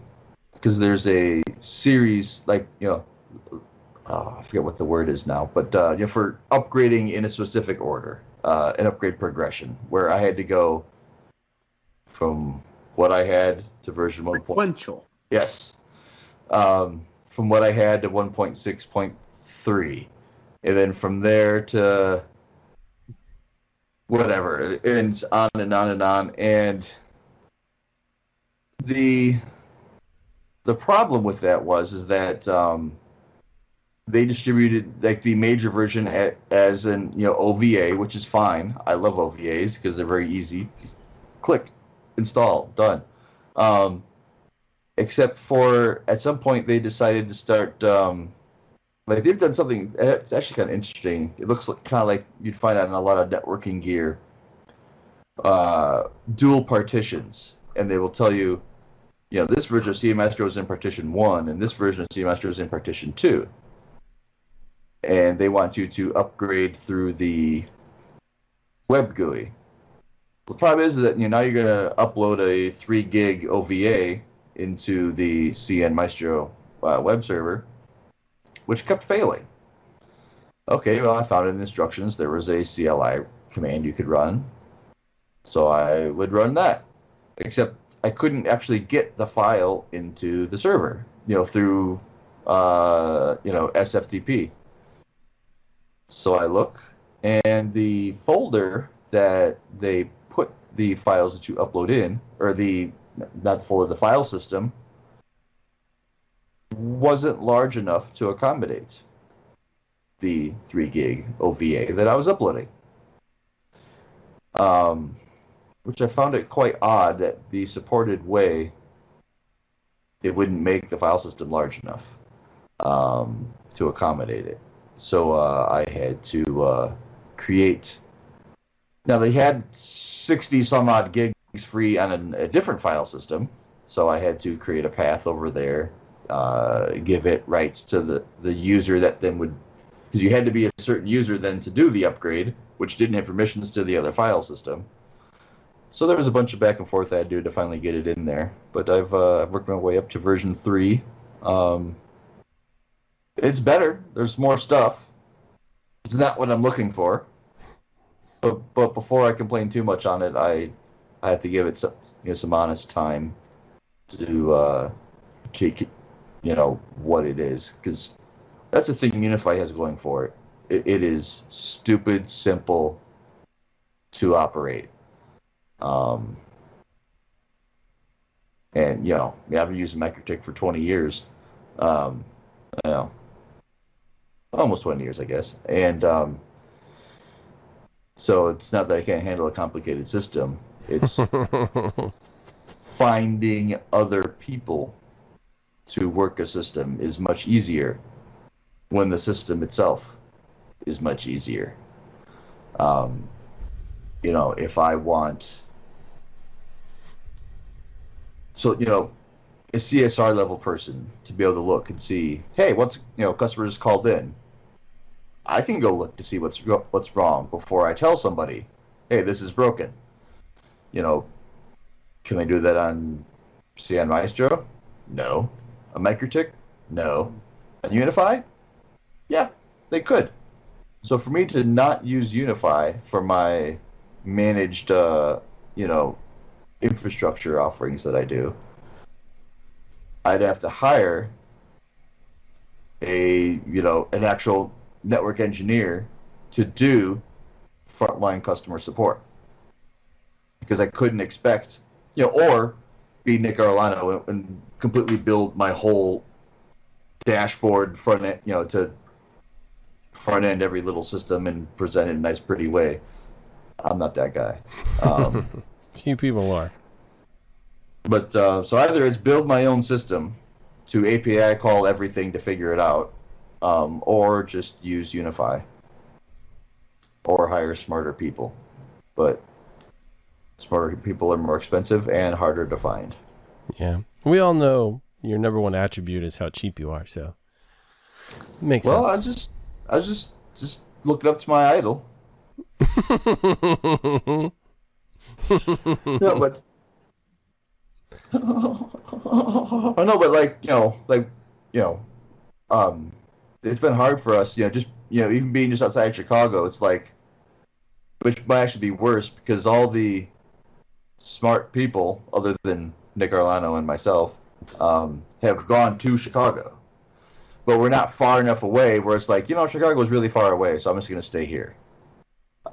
because there's a series like you know, uh, I forget what the word is now, but uh, you know, for upgrading in a specific order, uh, an upgrade progression, where I had to go from what I had to version one point. Sequential. Yes. Um, from what I had to 1.6.3. And then from there to whatever. And on and on and on. And the the problem with that was is that um, they distributed like the major version as an you know OVA, which is fine. I love OVAs because they're very easy. Just click, install, done. Um, except for at some point they decided to start um, like they've done something. It's actually kind of interesting. It looks like, kind of like you'd find out in a lot of networking gear. Uh, dual partitions, and they will tell you, you know, this version of CN Maestro is in partition one, and this version of CN Maestro is in partition two. And they want you to upgrade through the web GUI. The problem is that you know now you're going to upload a three gig OVA into the CN Maestro uh, web server, which kept failing. Okay, well I found in the instructions there was a CLI command you could run, so I would run that. Except I couldn't actually get the file into the server, you know, through uh, you know SFTP. So I look, and the folder that they put the files that you upload in, or the not the folder, the file system, wasn't large enough to accommodate the 3 gig OVA that I was uploading. Um, which I found it quite odd that the supported way it wouldn't make the file system large enough um, to accommodate it. So uh, I had to uh, create. Now they had 60 some odd gigs free on a, a different file system, so I had to create a path over there, uh, give it rights to the, the user that then would, because you had to be a certain user then to do the upgrade, which didn't have permissions to the other file system. So there was a bunch of back and forth I had to do to finally get it in there. But I've uh, worked my way up to version three. Um, it's better. There's more stuff. It's not what I'm looking for. But but before I complain too much on it, I I have to give it some you know some honest time to uh, take you know what it is because that's the thing UniFi has going for it. it. It is stupid simple to operate. Um, and you know, I've been using MikroTik for 20 years. Um, you know, almost 20 years, I guess. And um, so it's not that I can't handle a complicated system. It's finding other people to work a system is much easier when the system itself is much easier. Um, you know, if I want, so you know, a CSR level person to be able to look and see, hey, what's you know, customers called in. I can go look to see what's what's wrong before I tell somebody, hey, this is broken. You know, can they do that on CN Maestro? No. A MikroTik? No. A UniFi? Yeah, they could. So for me to not use UniFi for my managed, uh, you know, infrastructure offerings that I do, I'd have to hire a, you know, an actual network engineer to do frontline customer support because I couldn't expect, you know, or be Nick Arellano and completely build my whole dashboard front end, you know, to front end every little system and present it in a nice, pretty way. I'm not that guy. Um, Few people are. but uh, so either it's build my own system to API call everything to figure it out, um, or just use UniFi, or hire smarter people. But smarter people are more expensive and harder to find. Yeah. We all know your number one attribute is how cheap you are, so makes sense. Well, I just, I just, just looked up to my idol. no, but I know, but like you know, like you know, um, it's been hard for us. You know, just you know, even being just outside Chicago, it's like, which might actually be worse because all the smart people, other than Nick Arellano and myself, um, have gone to Chicago. But we're not far enough away where it's like, you know, Chicago is really far away, so I'm just going to stay here.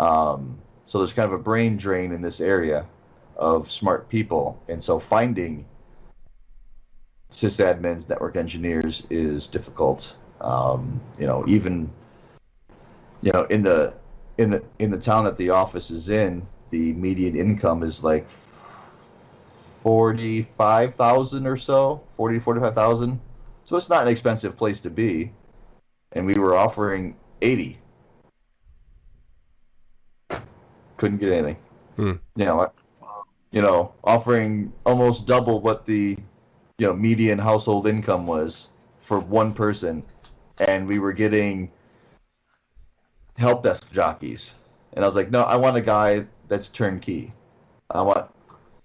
Um, so there's kind of a brain drain in this area of smart people, and so finding sysadmins, network engineers is difficult. Um, you know, even you know in the in the in the town that the office is in, the median income is like forty five thousand or so, forty to forty five thousand. So it's not an expensive place to be. and we were offering 80. Couldn't get anything. Hmm. You know, you know, offering almost double what the you know median household income was for one person, and we were getting help desk jockeys. And I was like, no, I want a guy that's turnkey. I want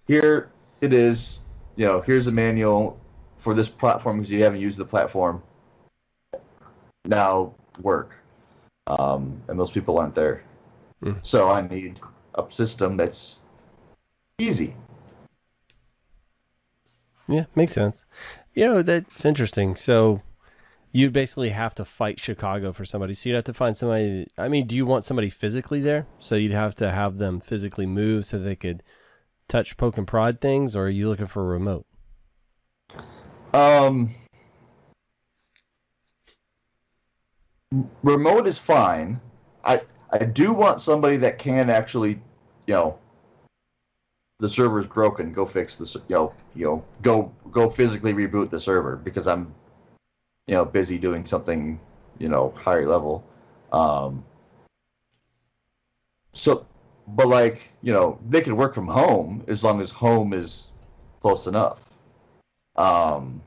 here it is. You know, here's a manual for this platform because you haven't used the platform. Now work, um, and those people aren't there. Mm. So I need a system that's easy. Yeah, makes sense. You know, that's interesting. So you'd basically have to fight Chicago for somebody. So you'd have to find somebody. I mean, do you want somebody physically there? So you'd have to have them physically move so they could touch, poke, and prod things, or are you looking for a remote? Um, remote is fine. I I do want somebody that can actually, you know, the server's broken. Go fix the, s- you know, you know, go go physically reboot the server because I'm, you know, busy doing something, you know, higher level. Um. So, but like, you know, they can work from home as long as home is close enough. Um,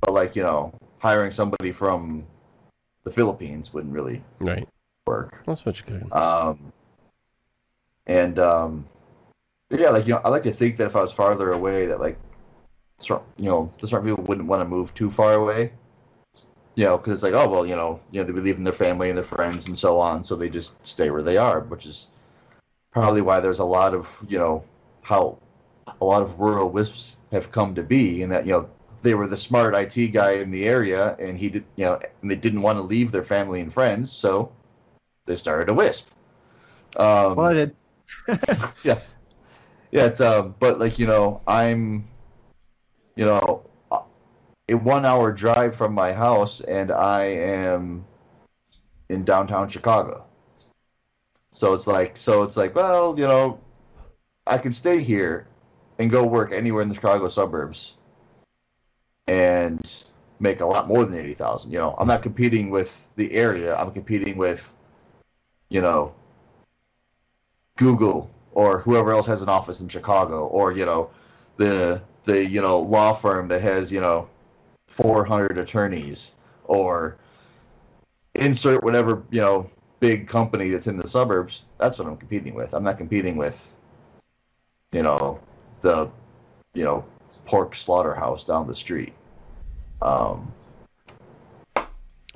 but like you know, hiring somebody from the Philippines wouldn't really Right. work. That's what you could. Um, and um, yeah, like you know, I like to think that if I was farther away, that like, you know, the smart people wouldn't want to move too far away. You know, because it's like, oh well, you know, you know, they'd be leaving their family and their friends and so on, so they just stay where they are, which is probably why there's a lot of you know how a lot of rural wisps have come to be, and that you know they were the smart IT guy in the area, and he did you know, and they didn't want to leave their family and friends, so they started a wisp. That's what I Um, did. yeah, it's, um, but like you know, I'm, you know, a one-hour drive from my house, and I am in downtown Chicago. So it's like, so it's like, well, you know, I can stay here and go work anywhere in the Chicago suburbs, and make a lot more than eighty thousand. You know, I'm not competing with the area. I'm competing with, you know, Google or whoever else has an office in Chicago, or you know, the the you know law firm that has you know 400 attorneys, or insert whatever you know big company that's in the suburbs. That's what I'm competing with. I'm not competing with, you know, the you know pork slaughterhouse down the street. Um,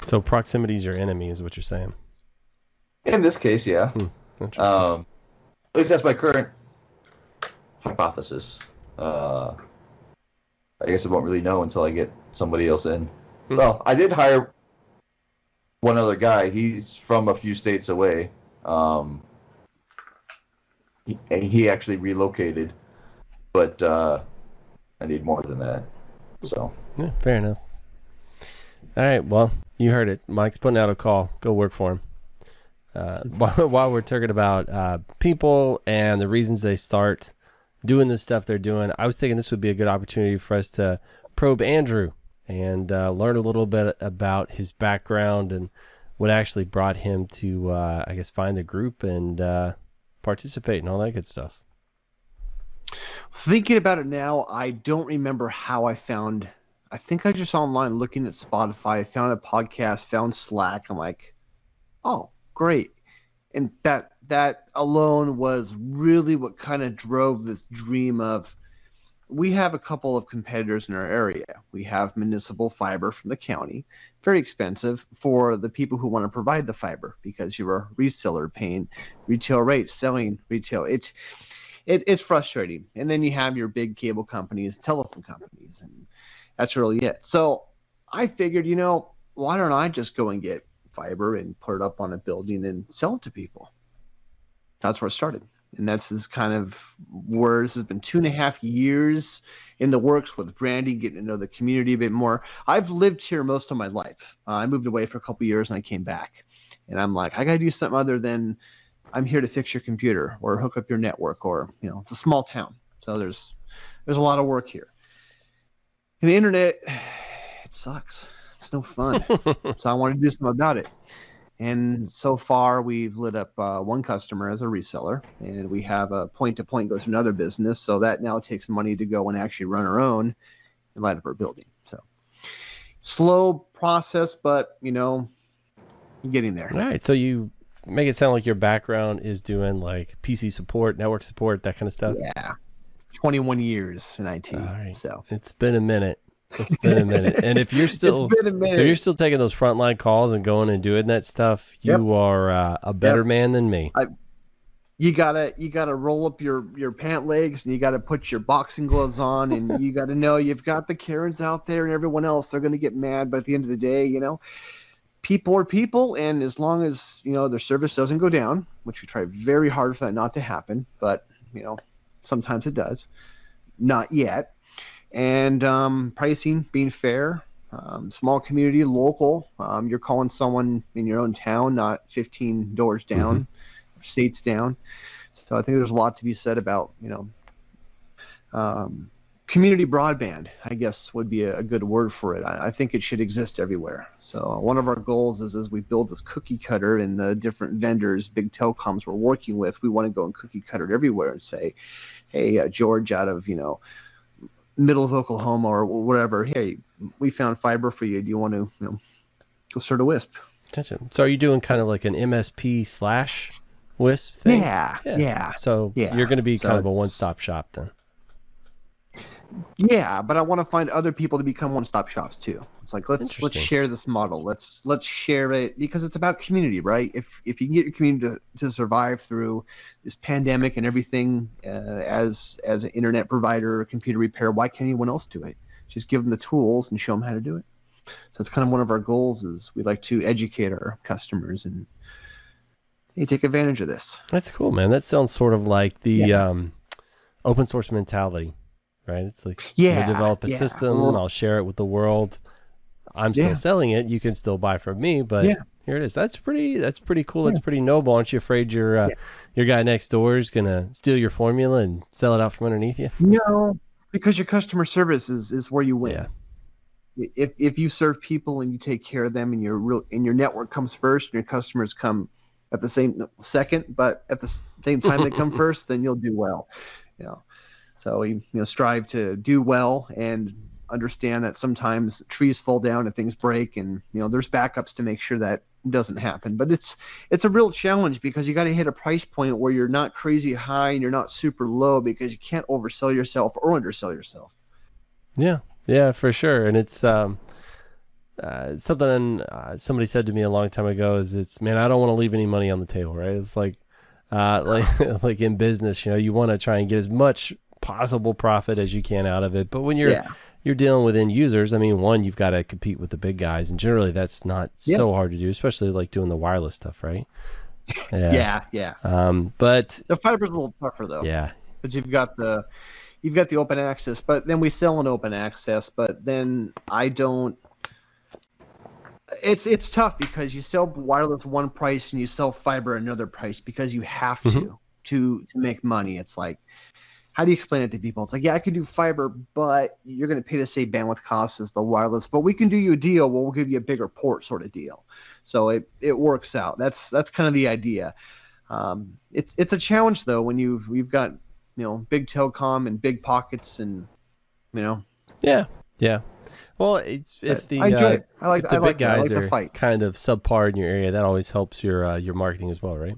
So proximity is your enemy, is what you're saying. in this case, yeah. Interesting. Um, at least that's my current hypothesis. Uh, I guess I won't really know until I get somebody else in. Hmm. Well, I did hire one other guy. He's from a few states away. Um, he, and he actually relocated, but uh, I need more than that. So yeah, fair enough. All right. Well, you heard it. Mike's putting out a call. Go work for him. Uh, while, while we're talking about uh, people and the reasons they start doing the stuff they're doing, I was thinking this would be a good opportunity for us to probe Andrew and uh, learn a little bit about his background and what actually brought him to, uh, I guess, find the group and uh, participate and all that good stuff. Thinking about it now, I don't remember how I found. I think I just online looking at Spotify, I found a podcast, found Slack. I'm like, oh, great. And that that alone was really what kind of drove this dream of we have a couple of competitors in our area. We have municipal fiber from the county, very expensive for the people who want to provide the fiber because you're a reseller paying retail rates, selling retail. It's it, it's frustrating. And then you have your big cable companies, telephone companies, and that's really it. So I figured, you know, why don't I just go and get fiber and put it up on a building and sell it to people? That's where it started. And that's this kind of where this has been two and a half years in the works with branding, getting to know the community a bit more. I've lived here most of my life. Uh, I moved away for a couple years and I came back. And I'm like, I got to do something other than I'm here to fix your computer or hook up your network or you know it's a small town so there's there's a lot of work here and the internet it sucks It's no fun. so I wanted to do something about it. And so far, we've lit up uh, one customer as a reseller, and we have a point to point goes to another business. So that now takes money to go and actually run our own and light up our building. So slow process, but you know, getting there. All right. So you make it sound like your background is doing like PC support, network support, that kind of stuff. Yeah, 21 years in IT. All right. So It's been a minute. It's been a minute. And if you're still it's been a if you're still taking those frontline calls and going and doing that stuff, Yep. you are uh, a better Yep. man than me. You gotta you gotta roll up your your pant legs and you gotta put your boxing gloves on and you gotta know you've got the Karens out there and everyone else. They're gonna get mad, but at the end of the day, you know, people are people, and as long as you know their service doesn't go down, which we try very hard for that not to happen, but you know, sometimes it does. Not yet. And um, pricing being fair, um, small community, local. Um, you're calling someone in your own town, not 15 doors down, states down. So I think there's a lot to be said about you know um, community broadband. I guess would be a, a good word for it. I, I think it should exist everywhere. So one of our goals is as we build this cookie cutter and the different vendors, big telecoms we're working with, we want to go and cookie cutter it everywhere and say, hey, uh, George out of you know middle of Oklahoma or whatever, hey, we found fiber for you. Do you want to you know go start a wisp? Gotcha. So are you doing kind of like an MSP slash WISP thing? Yeah, yeah, So Yeah. you're going to be So kind of a one stop shop then. Yeah. But I want to find other people to become one-stop shops too. It's like let's let's share this model. Let's let's share it because it's about community, right? If if you can get your community to, to survive through this pandemic and everything, uh, as as an internet provider or computer repair, why can't anyone else do it? Just give them the tools and show them how to do it. So it's kind of one of our goals is we like to educate our customers and hey, take advantage of this. That's cool, man. That sounds sort of like the um, open source mentality, right? It's like Yeah, we'll develop a yeah. system, Well- I'll share it with the world. I'm still Yeah. selling it. You can still buy from me, but Yeah. here it is. That's pretty. That's pretty cool. That's pretty noble. Aren't you afraid your uh, your guy next door is gonna steal your formula and sell it out from underneath you? No, because your customer service is, is where you win. Yeah. If if you serve people and you take care of them and your real and your network comes first and your customers come at the same second, but at the same time they come first, then you'll do well. You know, so we you know strive to do well and understand that sometimes trees fall down and things break and you know there's backups to make sure that doesn't happen but it's it's a real challenge because you got to hit a price point where you're not crazy high and you're not super low because you can't oversell yourself or undersell yourself Yeah, yeah, for sure. And it's um, uh, something uh, somebody said to me a long time ago. Is it's man, I don't want to leave any money on the table, right? It's like, uh, like like in business, you know, you want to try and get as much possible profit as you can out of it. But when you're Yeah. you're dealing with end users, I mean, one, you've got to compete with the big guys, and generally that's not Yeah. so hard to do, especially like doing the wireless stuff, right? Yeah. yeah yeah Um, but the fiber's a little tougher though yeah, but you've got the you've got the open access but then we sell an open access but then i don't it's it's tough because you sell wireless one price and you sell fiber another price because you have to Mhm. to to make money it's like how do you explain it to people it's like yeah i can do fiber but you're going to pay the same bandwidth costs as the wireless but we can do you a deal where we'll give you a bigger port sort of deal so it it works out that's that's kind of the idea um, it's it's a challenge though when you've we've got you know big telecom and big pockets and you know yeah, yeah. Well, it's, if the I enjoy uh, it. I like if the I big like that. I guys like are the fight, kind of subpar in your area, that always helps your uh, your marketing as well, right?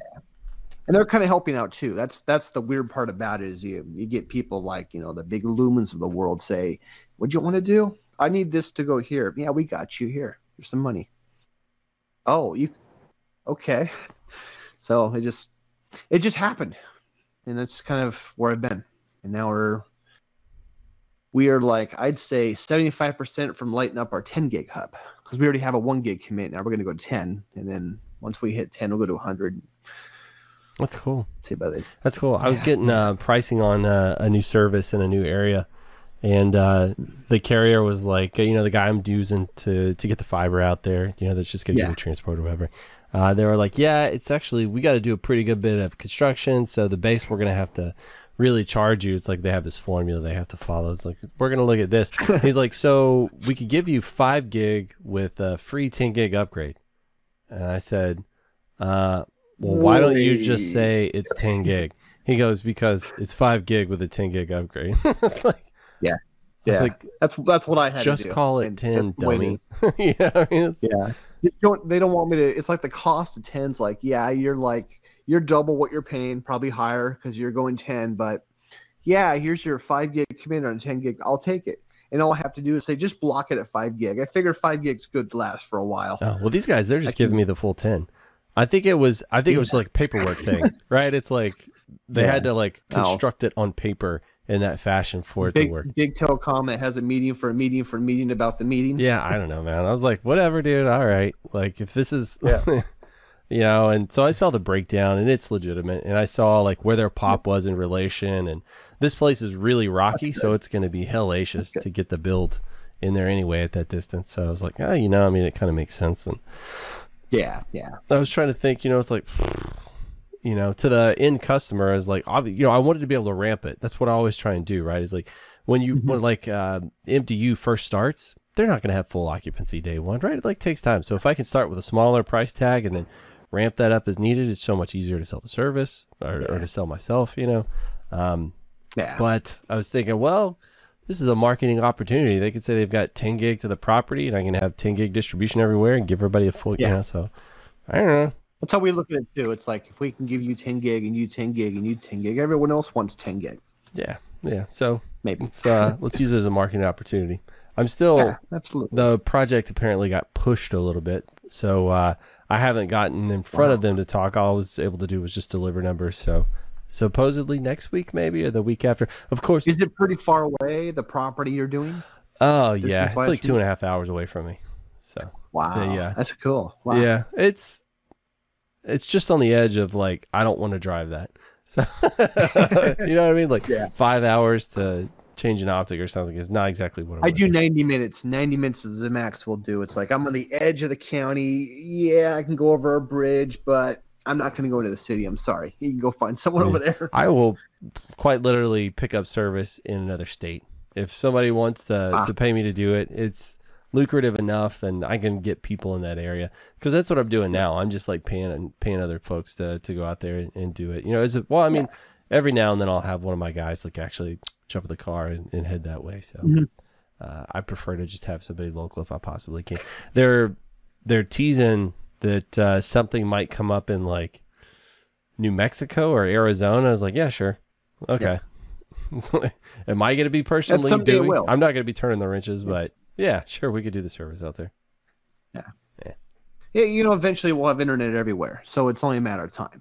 And they're kind of helping out too. That's that's the weird part about it is you you get people like you know the big Lumens of the world say, "What do you want to do? I need this to go here. Yeah, we got you here. Here's some money. Oh, you okay? So it just it just happened, and that's kind of where I've been. And now we're we are like I'd say 75% from lighting up our 10 gig hub because we already have a one gig commit. Now we're going to go to 10, and then once we hit 10, we'll go to 100. That's cool. See about it. That's cool. I was Yeah. getting uh, pricing on uh, a new service in a new area, and uh, the carrier was like, you know, the guy I'm using to to get the fiber out there, you know, that's just going to Yeah. get it transported or whatever. Uh, they were like, yeah, it's actually we got to do a pretty good bit of construction, so the base we're going to have to really charge you. It's like they have this formula they have to follow. It's like we're gonna look at this. He's like, so we could give you five gig with a free ten gig upgrade. And I said, uh, well, why don't you just say it's ten gig? He goes because it's five gig with a ten gig upgrade. it's like, Yeah. Yeah. like, That's that's what I had just to do. Just call it and ten, that's the way it dummy. yeah, I mean, Yeah. Don't, they don't want me to. It's like the cost of 10's like, yeah, you're like, you're double what you're paying, probably higher because you're going 10. But yeah, here's your 5 gig commander on 10 gig. I'll take it. And all I have to do is say, just block it at 5 gig. I figure 5 gig's good to last for a while. Oh, well, these guys, they're just can- giving me the full 10. I think it was, I think it was like paperwork thing, right? It's like they Yeah. had to like Oh. construct it on paper in that fashion for it to work. big telecom that has a meeting for a meeting for a meeting about the meeting. Yeah, I don't know, man. I was like, whatever, dude. All right. Like, if this is, Yeah. you know, and so I saw the breakdown and it's legitimate. And I saw like where their pop was in relation. And this place is really rocky. So it's going to be hellacious to get the build in there anyway at that distance. So I was like, oh, you know, I mean, it kind of makes sense. And, Yeah. Yeah. I was trying to think, you know, it's like, you know, to the end customer is like, you know, I wanted to be able to ramp it. That's what I always try and do, right? Is like when you, when like uh, MDU first starts, they're not going to have full occupancy day one, right? It like takes time. So if I can start with a smaller price tag and then ramp that up as needed, it's so much easier to sell the service or, or to sell myself, you know. Um, Yeah. but I was thinking, well, this is a marketing opportunity. They could say they've got 10 gig to the property and I can have 10 gig distribution everywhere and give everybody a full, you Yeah. know, so I don't know. That's how we look at it too. It's like if we can give you 10 gig and you 10 gig and you 10 gig, everyone else wants 10 gig. Yeah, yeah. So Maybe. let's uh, let's use it as a marketing opportunity. I'm still Yeah, absolutely. the project apparently got pushed a little bit, so uh, I haven't gotten in front of them to talk. All I was able to do was just deliver numbers. So supposedly next week, maybe or the week after. Of course. Is it pretty far away, the property you're doing? oh yeah, it's like two and a half hours away from me. So Wow. yeah. That's cool. Wow. yeah, it's it's just on the edge of like I don't want to drive that. So you know what I mean? Like Yeah. five hours to change an optic or something is not exactly what I, I do 90 minutes. 90 minutes is the max we'll do. It's like I'm on the edge of the county. Yeah, I can go over a bridge, but I'm not going to go into the city. I'm sorry. You can go find someone Yeah. over there. I will quite literally pick up service in another state. If somebody wants to, Ah. to pay me to do it, it's lucrative enough and I can get people in that area because that's what I'm doing now. I'm just like paying and paying other folks to, to go out there and, and do it. You know, is it, well, I mean, every now and then I'll have one of my guys like actually jump in the car and, and head that way. So Mhm. uh, I prefer to just have somebody local if I possibly can. They're, they're teasing that uh, something might come up in like New Mexico or Arizona. I was like, yeah, sure. Okay. Am I going to be personally doing? I'm not going to be turning the wrenches, but yeah, sure, we could do the service out there. Yeah, Yeah. you know, eventually we'll have internet everywhere. So it's only a matter of time.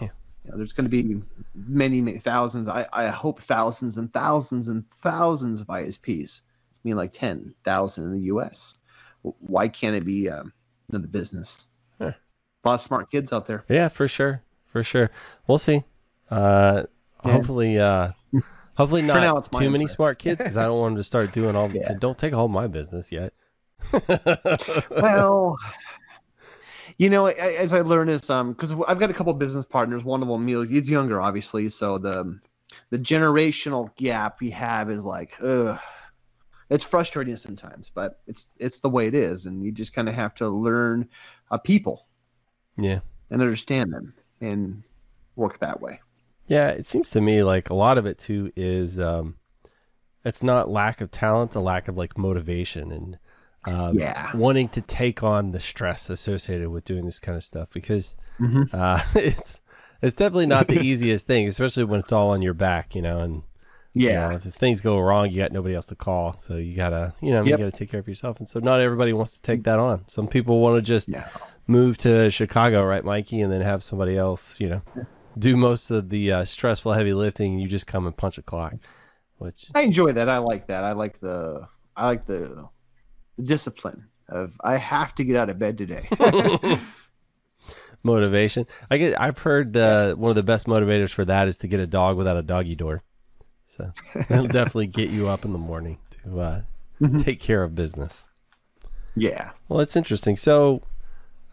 Yeah. You know, there's going to be many, many thousands. I, I hope thousands and thousands and thousands of ISPs. I mean, like 10,000 in the US. Why can't it be um, in the business? Yeah. A lot of smart kids out there. Yeah, for sure, for sure. We'll see. Uh, Yeah. Hopefully, uh, hopefully now, not it's too many smart kids because I don't want them to start doing all. Yeah. Don't take all my business yet. well you know as i learn is um because i've got a couple business partners one of them you know, he's younger obviously so the the generational gap we have is like ugh. It's frustrating sometimes but it's it's the way it is and you just kind of have to learn a people yeah. and understand them and work that way Yeah, it seems to me like a lot of it too is um it's not lack of talent, a lack of like motivation and um, Yeah. wanting to take on the stress associated with doing this kind of stuff because Mhm. uh, it's it's definitely not the easiest thing, especially when it's all on your back, you know, and you yeah know, if things go wrong, you got nobody else to call, so you gotta, you know, you gotta take care of yourself, and so not everybody wants to take that on. Some people want to just No. move to Chicago, right, Mikey, and then have somebody else, you know, do most of the uh, stressful heavy lifting, and you just come and punch a clock, which i enjoy that i like that i like the i like the, the discipline of i have to get out of bed today motivation. I get. I've heard the one of the best motivators for that is to get a dog without a doggy door. So that'll definitely get you up in the morning to uh, Mhm. take care of business. yeah Well, it's interesting. So,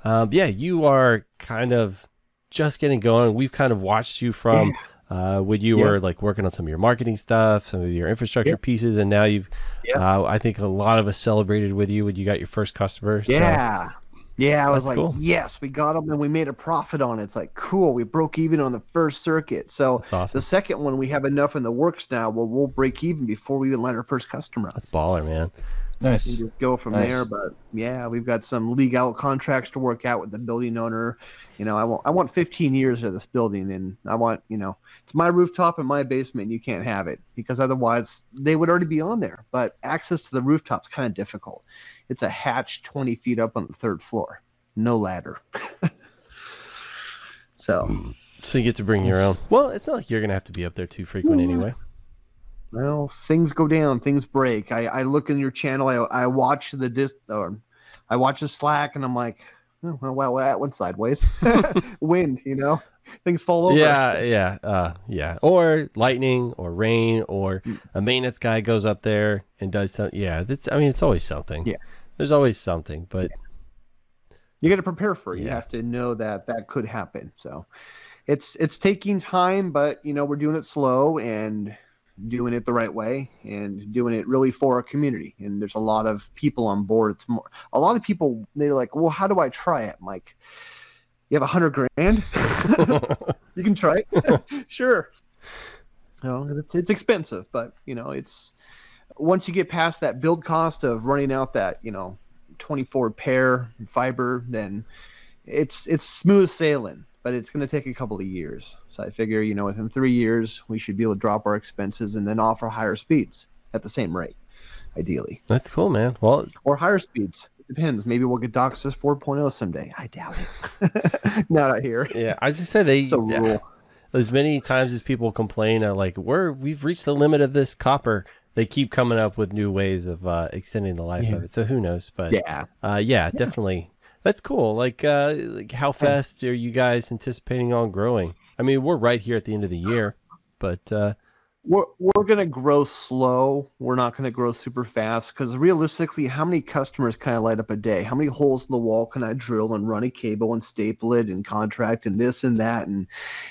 um, yeah, you are kind of just getting going. We've kind of watched you from uh, when you Yeah. were like working on some of your marketing stuff, some of your infrastructure Yeah. pieces, and now you've. Yeah. Uh, I think a lot of us celebrated with you when you got your first customer. so- Yeah. I was That's like, cool. yes, we got them and we made a profit on it. It's like, cool, we broke even on the first circuit. So awesome. the second one, we have enough in the works now. Well, we'll break even before we even let our first customer out. That's baller, man. Nice. and just go from Nice. there. But yeah, we've got some legal contracts to work out with the building owner. You know, I want I want 15 years of this building, and I want you know it's my rooftop and my basement. And you can't have it because otherwise they would already be on there. But access to the rooftop's kind of difficult. It's a hatch 20 feet up on the third floor, no ladder. so So you get to bring your own. Well, it's not like you're gonna have to be up there too frequent mm-hmm. anyway. Well, things go down, things break. I, I look in your channel, I, I watch the dis or I watch the Slack, and I'm like, oh, well, well, that went sideways. Wind, you know, things fall over. Yeah, yeah, uh, yeah. Or lightning, or rain, or a maintenance guy goes up there and does something. Yeah, that's. I mean, it's always something. Yeah. there's always something. But you got to prepare for it. You have to know that that could happen. So it's it's taking time, but you know we're doing it slow and doing it the right way and doing it really for our community. And there's a lot of people on board. It's more a lot of people. They're like, well, how do I try it? I'm like, you have a hundred grand. you can try it. sure. No, it's it's expensive, but you know, it's once you get past that build cost of running out that, you know, 24 pair fiber, then it's it's smooth sailing, but it's going to take a couple of years. So I figure, you know, within 3 years we should be able to drop our expenses and then offer higher speeds at the same rate, ideally. that's cool, man. Well, Or higher speeds. It depends. Maybe we'll get DOCSIS 4.0 someday. I doubt it. Not out here. yeah, I was just say they. Yeah, as many times as people complain, uh, like we're we've reached the limit of this copper. They keep coming up with new ways of uh, extending the life Yeah. of it. So who knows? But Yeah. uh, yeah, definitely. That's cool. Like, uh, like how fast are you guys anticipating on growing? I mean, we're right here at the end of the year, but uh, we're we're gonna grow slow. We're not gonna grow super fast because realistically, how many customers can I light up a day? How many holes in the wall can I drill and run a cable and staple it and contract and this and that and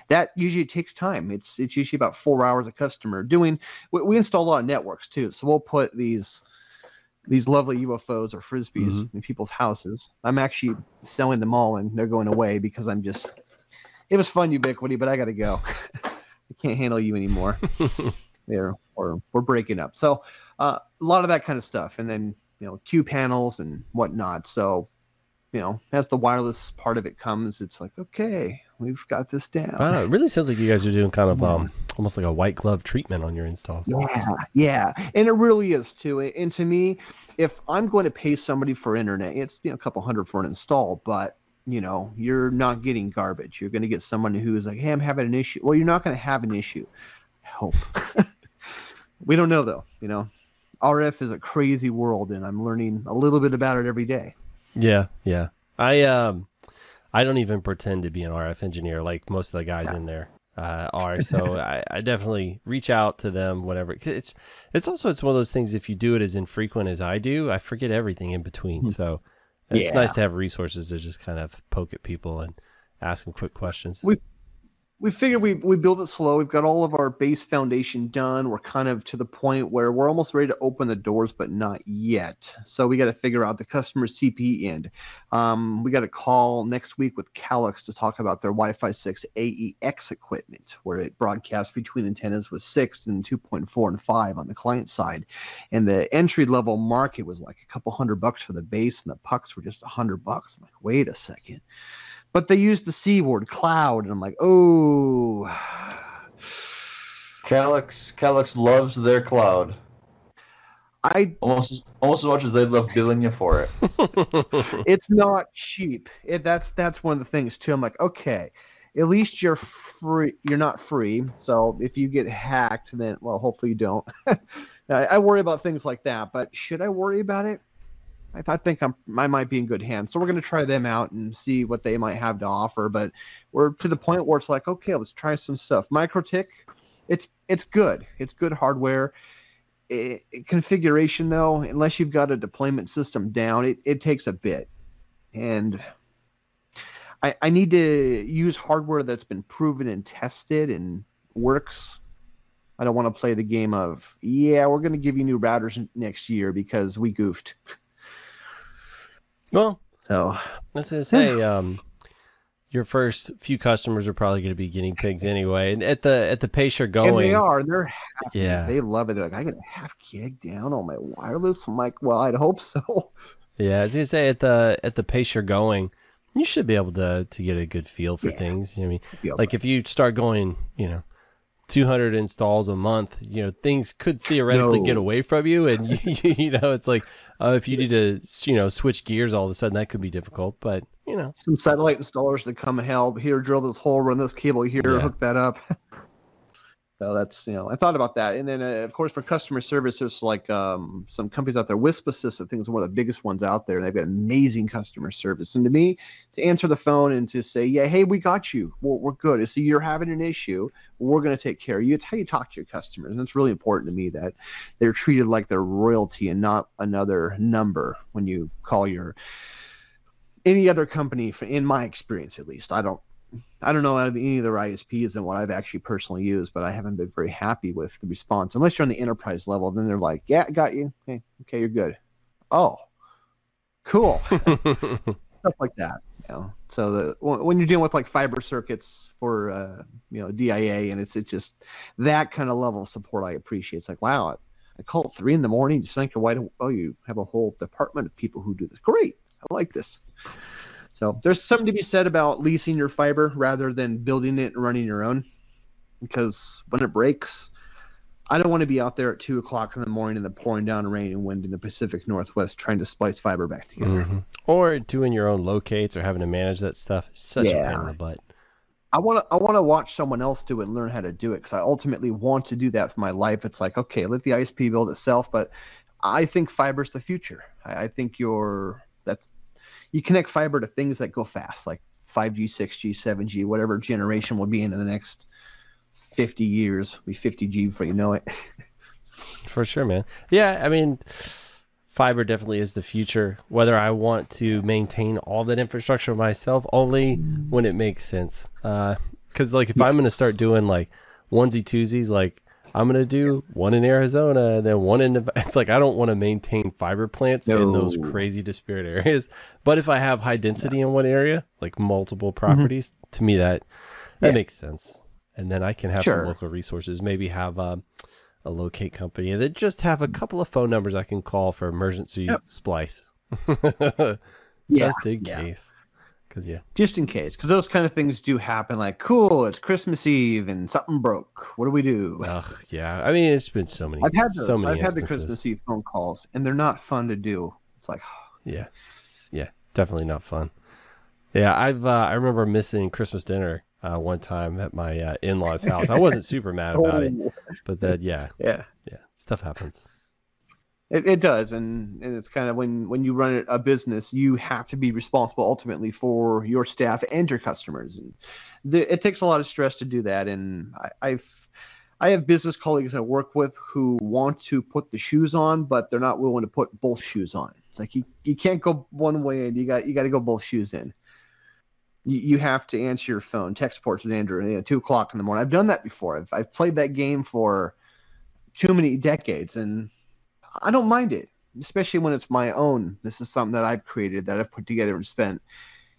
that usually takes time. It's it's usually about four hours a customer doing. We, we install a lot of networks too, so we'll put these these lovely UFOs or frisbees in people's houses. I'm actually selling them all and they're going away because I'm just. It was fun, Ubiquiti, but I got to go. I can't handle you anymore there or we're breaking up so uh, a lot of that kind of stuff and then you know q panels and whatnot so you know as the wireless part of it comes it's like okay we've got this down. Wow, it really sounds like you guys are doing kind of um, almost like a white glove treatment on your installs. yeah yeah and it really is too and to me if i'm going to pay somebody for internet it's you know a couple hundred for an install but you know you're not getting garbage. You're going to get someone who's like hey i'm having an issue. Well you're not going to have an issue. Help. we don't know though you know? Rf is a crazy world and i'm learning a little bit about it every day Yeah, yeah. I um, I don't even pretend to be an RF engineer like most of the guys in there uh, are. So I, I definitely reach out to them whenever. 'cause It's it's also it's one of those things. If you do it as infrequent as I do, I forget everything in between. So it's Yeah. nice to have resources to just kind of poke at people and ask them quick questions. We- we figured we we build it slow. We've got all of our base foundation done. We're kind of to the point where we're almost ready to open the doors, but not yet. So we got to figure out the customer CPE end. Um, we got a call next week with Calix to talk about their Wi-Fi 6 AEX equipment, where it broadcasts between antennas with six and 2.4 and five on the client side, and the entry level market was like a couple hundred bucks for the base, and the pucks were just a hundred bucks. I'm like, wait a second but they used the c word cloud and i'm like oh Calix Calix loves their cloud. I almost almost as much as they love billing you for it. it's not cheap. It, that's that's one of the things too. I'm like okay at least you're free you're not free so if you get hacked then well hopefully you don't. I, I worry about things like that but should i worry about it I, I think I'm I might be in good hands. So we're gonna try them out and see what they might have to offer. But we're to the point where it's like, okay, let's try some stuff. MikroTik, it's it's good. It's good hardware. I configuration though, unless you've got a deployment system down, it, it takes a bit. And I, I need to use hardware that's been proven and tested and works. I don't want to play the game of yeah, we're going to give you new routers next year because we goofed. Well, So was gonna say, um, your first few customers are probably going to be guinea pigs anyway, and at the at the pace you're and going, they are, they're happy. Yeah. They love it. They're like, I get a half gig down on my wireless. I'm like, well, I'd hope so. yeah. I was gonna say at the at the pace you're going, you should be able to to get a good feel for Yeah. things. You know I mean, like if you start going, you know. 200 installs a month, you know, things could theoretically get away from you. And, you, you know, it's like, uh, if you need to, you know, switch gears all of a sudden, that could be difficult. But, you know, some satellite installers that come help here drill this hole run this cable here Yeah. hook that up so that's you know i thought about that. And then uh, of course for customer service there's like um, some companies out there wisp assist i think is one of the biggest ones out there. And they've got amazing customer service. And to me to answer the phone and to say yeah hey we got you. We're, we're good. So you're having an issue. We're going to take care of you. It's how you talk to your customers. And it's really important to me that they're treated like they're royalty and not another number when you call your any other company in my experience at least. I don't i don't know any other isps than what i've actually personally used but i haven't been very happy with the response. Unless you're on the enterprise level then they're like yeah got you. Hey, okay you're good. Oh cool. Stuff like that you know. So the when you're dealing with like fiber circuits for uh you know dia and it's it's just that kind of level of support i appreciate. It's like wow i, call at three in the morning just think why don't oh you have a whole department of people who do this. Great! I like this so there's something to be said about leasing your fiber rather than building it and running your own because when it breaks i don't want to be out there at two o'clock in the morning in the pouring down rain and wind in the pacific northwest trying to splice fiber back together Mhm. Or doing your own locates or having to manage that stuff such a pain in the butt. I want to I want to watch someone else do it and learn how to do it because I ultimately want to do that for my life. It's like okay, let the ISP build itself, but I think fiber's the future. I, I think you're that's you connect fiber to things that go fast, like 5G, 6G, 7G, whatever generation will be in in the next 50 years. Be 50G before you know it. For sure, man. Yeah, I mean, fiber definitely is the future. Whether I want to maintain all that infrastructure myself, only when it makes sense. Uh, because, like, if I'm going to start doing like onesie twosies, like I'm going to do one in Arizona and then one in. It's like I don't want to maintain fiber plants in those crazy disparate areas. But if I have high density in one area, like multiple properties, to me that that Yeah. makes sense. And then I can have some local resources. Maybe have um, a locate company that just have a couple of phone numbers I can call for emergency Yep. splice. Yeah, just in yeah. case. Because yeah, Just in case, because those kind of things do happen. Like, cool, it's Christmas Eve and something broke. What do we do? ugh, yeah. I mean, it's been so many, I've had those. so many I've had the. Christmas Eve phone calls, and they're not fun to do. It's like, Yeah, yeah, definitely not fun. Yeah, I've uh, I remember missing Christmas dinner uh, one time at my uh, in-laws' house. I wasn't super mad about it, but then yeah, yeah, yeah, stuff happens. It, it does, and, and it's kind of when when you run a business, you have to be responsible ultimately for your staff and your customers, and the, it takes a lot of stress to do that. And I, I've I have business colleagues I work with who want to put the shoes on, but they're not willing to put both shoes on. It's like you, you can't go one way and you got you got to go both shoes in. You, you have to answer your phone. Tech support says Andrew, you know, two o'clock in the morning. I've done that before. I've I've played that game for too many decades, and I don't mind it, especially when it's my own. This is something that I've created that I've put together and spent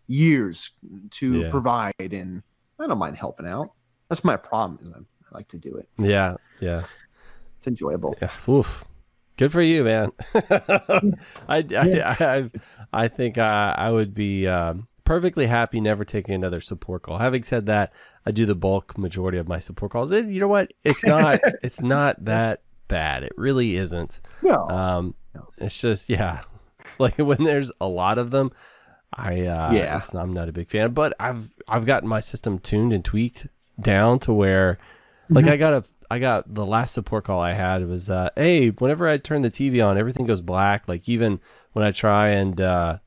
years to Yeah. provide, and I don't mind helping out. That's my problem. Is I I like to do it. Yeah, yeah. It's enjoyable. Yeah, oof. Good for you, man. I, I, I, I think I, I would be um, perfectly happy never taking another support call. Having said that, I do the bulk majority of my support calls. And you know what? It's not, it's not that bad. It really isn't. No, Um, No. it's just, yeah, like when there's a lot of them, I, uh, Yeah. I'm not a big fan, but I've, I've gotten my system tuned and tweaked down to where, like Mhm. I got a I got the last support call I had was uh hey, whenever I turn the TV on, everything goes black. Like even when I try and uh,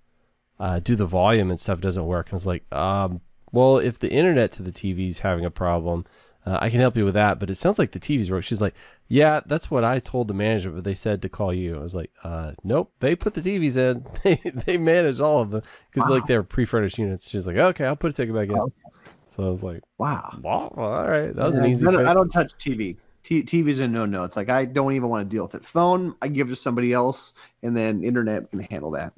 uh do the volume and stuff doesn't work. I was like, um, well, if the internet to the TV is having a problem, uh, I can help you with that. But it sounds like the TV's broke. She's like, yeah, that's what I told the manager, but they said to call you. I was like, uh, nope, they put the TVs in. they they manage all of them because like they're pre-furnished units. She's like, okay, I'll put a ticket back in. Oh, So I was like, Wow. wow, all right, that was an easy I don't. I don't touch TV. T- TV's a no no. It's like I don't even want to deal with it. Phone, I give to somebody else, and then internet can handle that.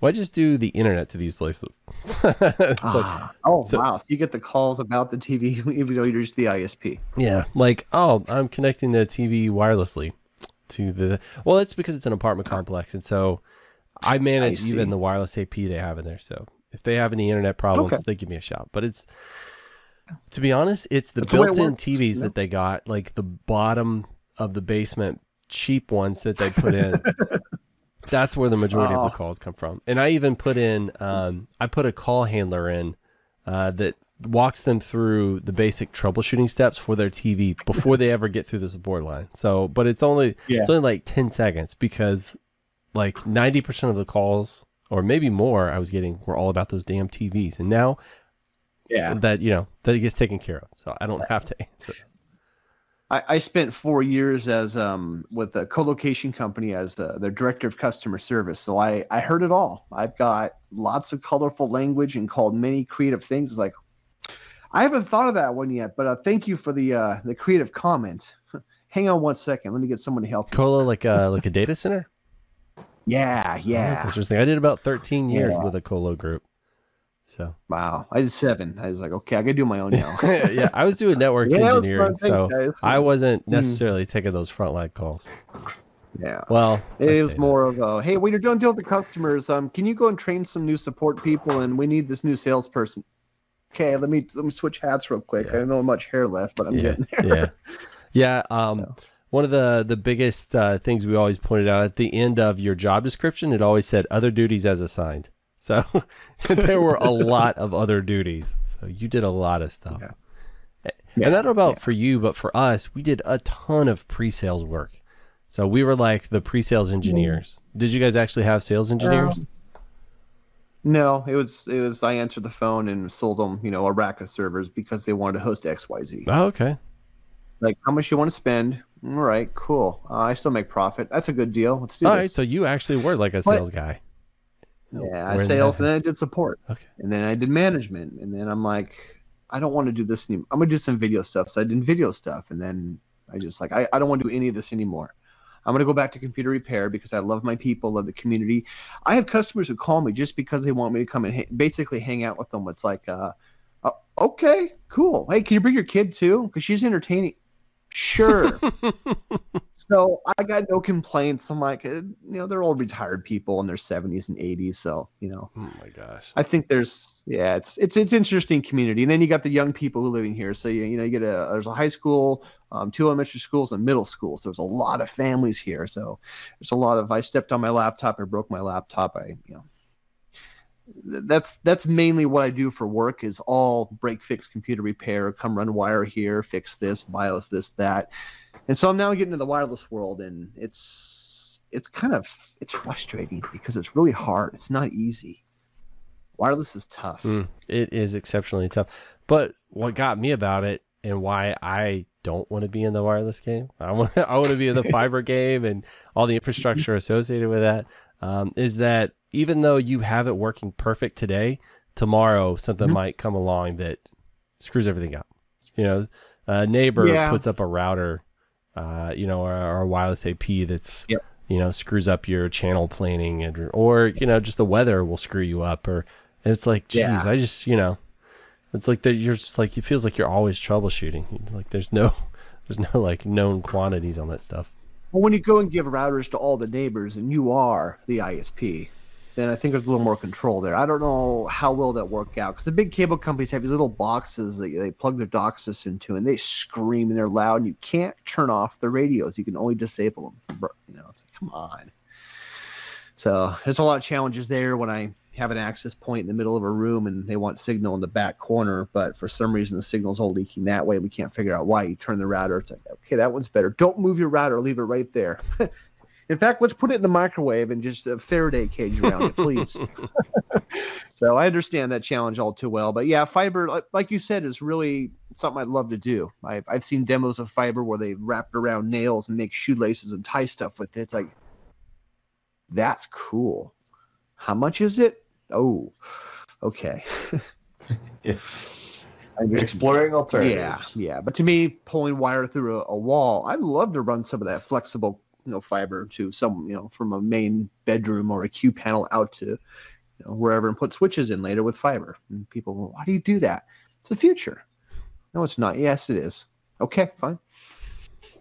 Why just do the internet to these places? it's like, Ah, oh so- wow! So you get the calls about the TV, even though you're just the ISP. yeah, like oh, I'm connecting the TV wirelessly to the. Well, it's because it's an apartment complex, and so I manage see. even the wireless AP they have in there. So if they have any internet problems, Okay. they give me a shout. But it's to be honest, it's the That's it built-in works, TVs yeah. that they got, like the bottom of the basement cheap ones that they put in. That's where the majority of Oh. the calls come from. And I even put in, um, I put a call handler in uh, that walks them through the basic troubleshooting steps for their TV before they ever get through the support line. So, but it's only Yeah. it's only like ten seconds because like ninety percent of the calls or maybe more I was getting were all about those damn TVs. And now Yeah. that you know that it gets taken care of, so I don't have to answer. I, I spent four years as um with a co-location company as uh, their director of customer service. So I I heard it all. I've got lots of colorful language and called many creative things. It's like I haven't thought of that one yet, but uh, thank you for the uh, the creative comment. Hang on one second. Let me get someone to help. Colo like a like a data center. Yeah, Oh, that's interesting. I did about thirteen years Yeah. with a colo group. So Wow. I did seven. I was like, okay, I gotta do my own now. yeah, I was doing network Yeah, was engineering. Thanks, so. I wasn't Mm. necessarily taking those frontline calls. yeah. Well, It was more of a hey, when you're done dealing with the customers, um, can you go and train some new support people? And we need this new salesperson. Okay, let me let me switch hats real quick. Yeah. I don't know much hair left, but I'm yeah, getting there. yeah, yeah. Um, So. one of the the biggest uh, things we always pointed out at the end of your job description, it always said other duties as assigned. So there were a lot of other duties. So you did a lot of stuff. Yeah. And I don't about yeah. for you, but for us, we did a ton of pre-sales work. So we were like the pre-sales engineers. Did you guys actually have sales engineers? Um, No, it was it was I answered the phone and sold them, you know, a rack of servers because they wanted to host XYZ. oh, okay. Like, how much you want to spend? All right, cool. Uh, I still make profit. That's a good deal. Let's do All this. right. So you actually were like a sales guy. Yeah, I sales and then I did support. Okay. And then I did management. And then I'm like, I don't want to do this anymore. I'm gonna do some video stuff. So I did video stuff. And then I just like I, I don't want to do any of this anymore. I'm gonna go back to computer repair because I love my people, love the community. I have customers who call me just because they want me to come and ha- basically hang out with them. It's like, uh, uh, okay, cool. Hey, can you bring your kid too? Because she's entertaining. Sure. so I got no complaints. I'm like, eh, you know, they're all retired people in their 70s and 80s. So you know, Oh my gosh. I think there's yeah, it's it's it's interesting community, and then you got the young people who live in here. So you you know you get a there's a high school, um, two elementary schools, and middle school. So there's a lot of families here. So there's a lot of I stepped on my laptop, I broke my laptop, I you know. Th- That's that's mainly what I do for work is all break fix computer repair, come run wire here, fix this, BIOS this that, and so I'm now getting into the wireless world, and it's it's kind of it's frustrating because it's really hard. It's not easy. Wireless is tough. Mm, it is exceptionally tough. But what got me about it and why I don't want to be in the wireless game, I want I want to be in the fiber game and all the infrastructure associated with that, um, is that even though you have it working perfect today, tomorrow something Mhm. might come along that screws everything up. You know, a neighbor Yeah. puts up a router, uh, you know, or, or a wireless AP that's Yep. you know screws up your channel planning and or you know just the weather will screw you up or and it's like geez Yeah. i just you know it's like that you're just like it feels like you're always troubleshooting like there's no there's no like known quantities on that stuff Well, when you go and give routers to all the neighbors and you are the ISP, then I think there's a little more control there. I don't know how well that work out because the big cable companies have these little boxes that they plug their DOCSIS into and they scream and they're loud and you can't turn off the radios. You can only disable them. You know, it's like, come on. So there's a lot of challenges there when I have an access point in the middle of a room and they want signal in the back corner, but for some reason the signal's all leaking that way. We can't figure out why. You turn the router, it's like, okay, that one's better. Don't move your router, leave it right there. in fact, let's put it in the microwave and just a Faraday cage around it, please. so I understand that challenge all too well. But yeah, fiber, like- you said, is really something I'd love to do. I've, I've seen demos of fiber where they wrap it around nails and make shoelaces and tie stuff with it. It's like, that's cool. How much is it? Oh, okay. Yeah. Exploring alternatives. Yeah, yeah. But to me, pulling wire through a, a wall, I'd love to run some of that flexible, you know, fiber to some, you know, from a main bedroom or a Q panel out to, you know, wherever and put switches in later with fiber. And people, go, why do you do that? It's the future. No, it's not. Yes, it is. Okay, fine.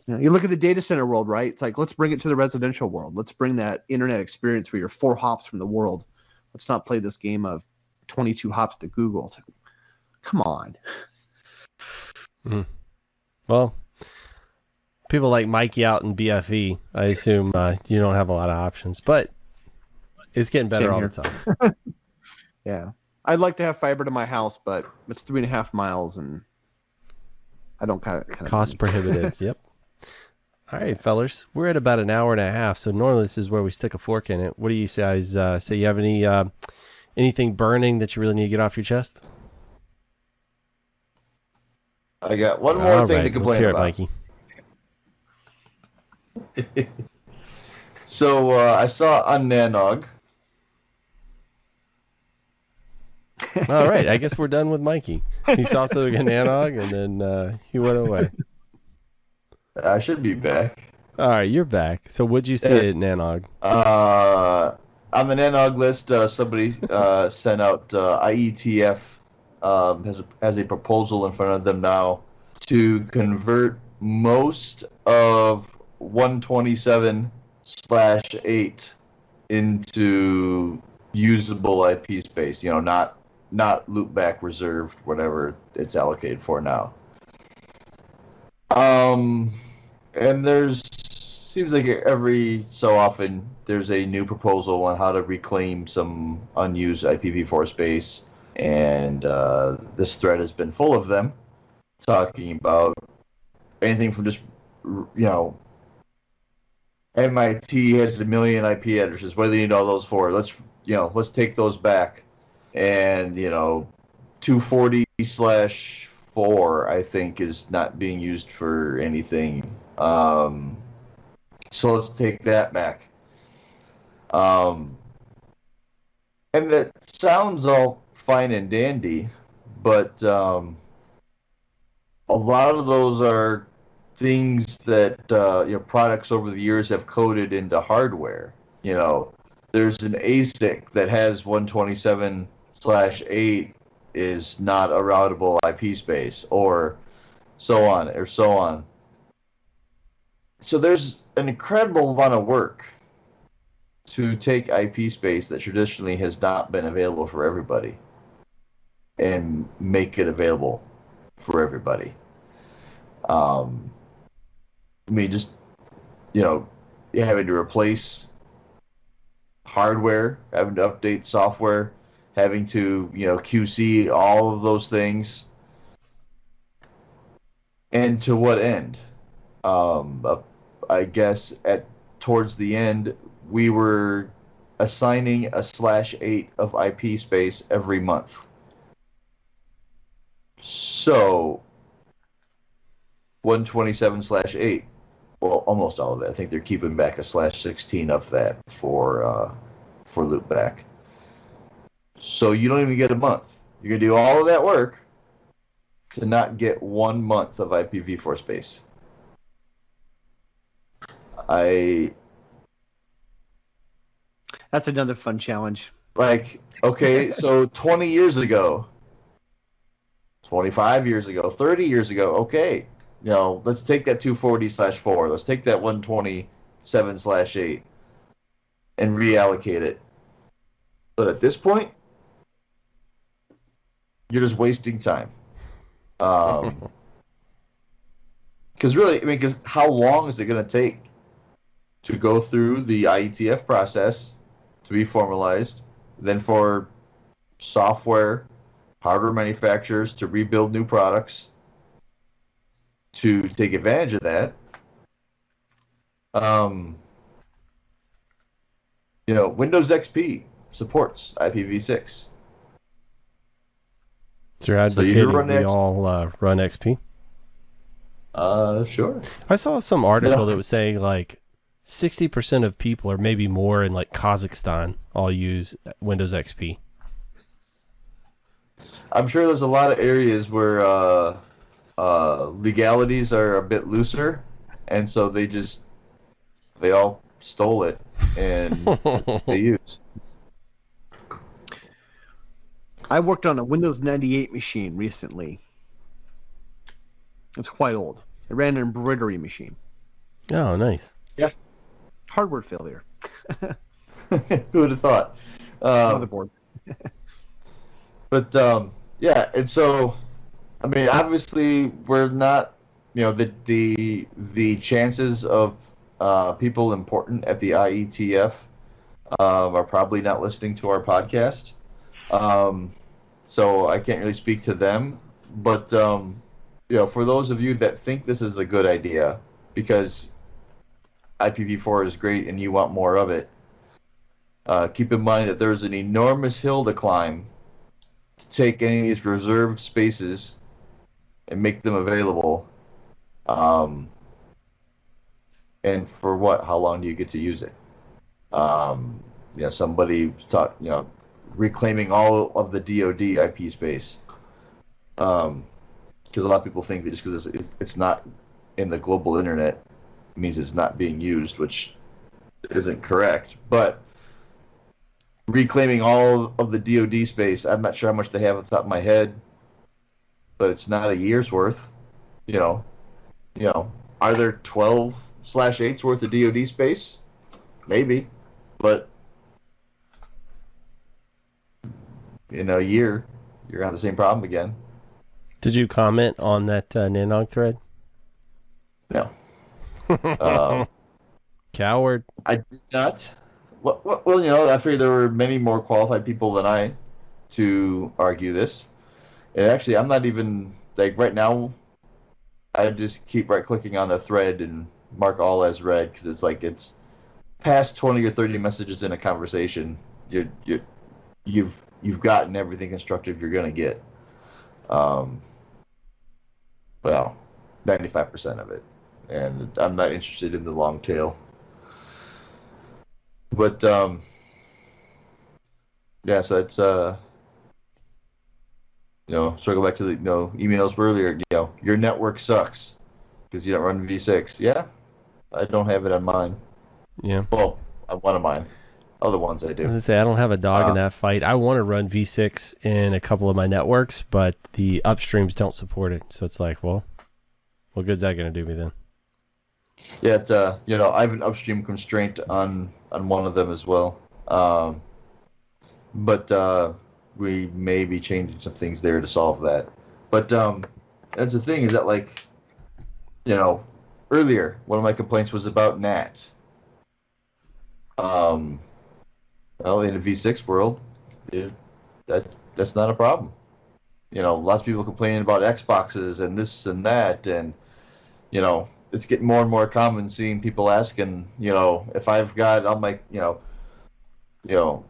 You, know, you look at the data center world, right? It's like let's bring it to the residential world. Let's bring that internet experience where you're four hops from the world. Let's not play this game of 22 hops to Google. Come on. Hmm. Well, people like Mikey out in BFE, I assume uh, you don't have a lot of options, but it's getting better Same all here. the time. Yeah. I'd like to have fiber to my house, but it's three and a half miles and I don't kind of, kind of Cost prohibitive. yep. All right, fellers, we're at about an hour and a half, so normally this is where we stick a fork in it. What do you guys uh, say? You have any uh, anything burning that you really need to get off your chest? I got one more All thing right, to complain let's hear about. it, Mikey. So uh, I saw on Nanog. All right, I guess we're done with Mikey. He saw Southern Nanog, and then uh, he went away. I should be back. All right, you're back. So what'd you say at Nanog? Uh, on the Nanog list, uh, somebody uh, sent out uh, IETF um, has a, has a proposal in front of them now to convert most of 127 slash 8 into usable IP space. You know, not not loopback reserved, whatever it's allocated for now. Um, and there's seems like every so often there's a new proposal on how to reclaim some unused IPv4 space, and uh, this thread has been full of them talking about anything from just you know MIT has a million IP addresses. What do they need all those for? Let's you know let's take those back, and you know 240 slash four I think is not being used for anything. Um, so let's take that back. Um, and that sounds all fine and dandy, but um, a lot of those are things that uh, you know products over the years have coded into hardware. You know, there's an ASIC that has 127 slash 8 is not a routable IP space, or so on, or so on. So there's an incredible amount of work to take IP space that traditionally has not been available for everybody and make it available for everybody. Um, I mean, just you know, having to replace hardware, having to update software, having to you know QC all of those things, and to what end? Um, uh, I guess at towards the end we were assigning a slash eight of IP space every month. So 127 slash 8 well almost all of it. I think they're keeping back a slash 16 of that for uh, for loopback so you don't even get a month. You're going to do all of that work to not get one month of ipv4 space. I That's another fun challenge. like okay so 20 years ago 25 years ago 30 years ago okay you know let's take that 240 slash 4 let's take that 127 slash 8 and reallocate it. But at this point you're just wasting time. Um because really i mean because how long is it going to take to go through the ietf process to be formalized then for software, hardware manufacturers to rebuild new products to take advantage of that. Um, you know, Windows XP supports IPv6. So you're So you run we X- all uh, run XP? Uh, sure. I saw some article that was saying like 60% of people or maybe more in like Kazakhstan all use Windows XP. I'm sure there's a lot of areas where uh, uh, legalities are a bit looser, and so they just they all stole it and they use. I worked on a Windows 98 machine recently. It's quite old. It ran an embroidery machine. oh, nice. Yeah. Hardware failure. Who would have thought? Um, Motherboard. but um, yeah, and so I mean, obviously, we're not, you know, the the the chances of uh, people important at the IETF uh, are probably not listening to our podcast. Um, so I can't really speak to them, but um, you know, for those of you that think this is a good idea because IPv4 is great and you want more of it, uh, keep in mind that there's an enormous hill to climb to take any of these reserved spaces and make them available. Um, and for what? How long do you get to use it? Um, you know, somebody taught, you know, reclaiming all of the DoD IP space. Um, because a lot of people think that just because it's, it's not in the global internet means it's not being used, which isn't correct. But reclaiming all of the DoD space, I'm not sure how much they have on top of my head, but it's not a year's worth. You know, you know, are there 12 slash eights worth of DoD space? Maybe, but in a year, you're gonna have the same problem again. Did you comment on that uh, Nanog thread? No. um, Coward. I did not. Well, well, well, you know, I figured there were many more qualified people than I to argue this. And actually, I'm not even like right now. I just keep right clicking on the thread and mark all as read because it's like it's past 20 or 30 messages in a conversation. You you you've you've gotten everything constructive you're gonna get. Um. Well, 95% of it, and I'm not interested in the long tail. But um, yeah, so it's uh, you know, circle back to the you know emails earlier. You know, your network sucks because you don't run V6. Yeah, I don't have it on mine. Yeah. Well, on one of mine. Other ones I I was do. gonna say I don't have a dog in Uh, that fight. I want to run V6 in a couple of my networks, but the upstreams don't support it. So it's like, well, what good's that gonna do me then? Yet, uh, you know, I have an upstream constraint on on one of them as well. Um, but uh, we may be changing some things there to solve that. But um, that's the thing is that like, you know, earlier one of my complaints was about NAT. Um, well, in the V6 world, it, that's that's not a problem. You know, lots of people complaining about Xboxes and this and that, and you know, it's getting more and more common seeing people asking, you know, if I've got on my, you know, you know,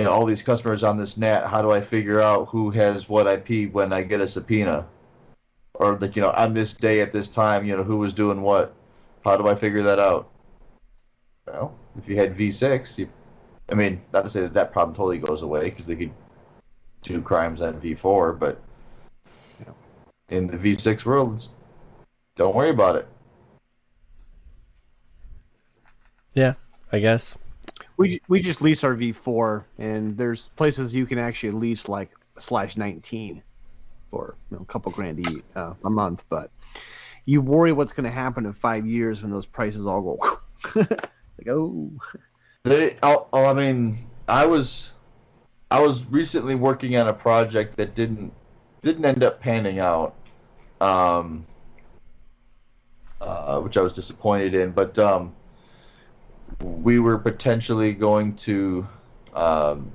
you know, all these customers on this net, how do I figure out who has what IP when I get a subpoena? Or that, you know, on this day at this time, you know, who was doing what? How do I figure that out? Well, if you had V6, you, I mean, not to say that that problem totally goes away because they could do crimes on V4, but in the V6 world, don't worry about it. Yeah, I guess. We we just lease our V4, and there's places you can actually lease like slash 19 for you know, a couple grand a, uh, a month. But you worry what's going to happen in five years when those prices all go. like oh, They, oh, oh, I mean, I was, I was recently working on a project that didn't, didn't end up panning out, um, uh, which I was disappointed in. But um, we were potentially going to um,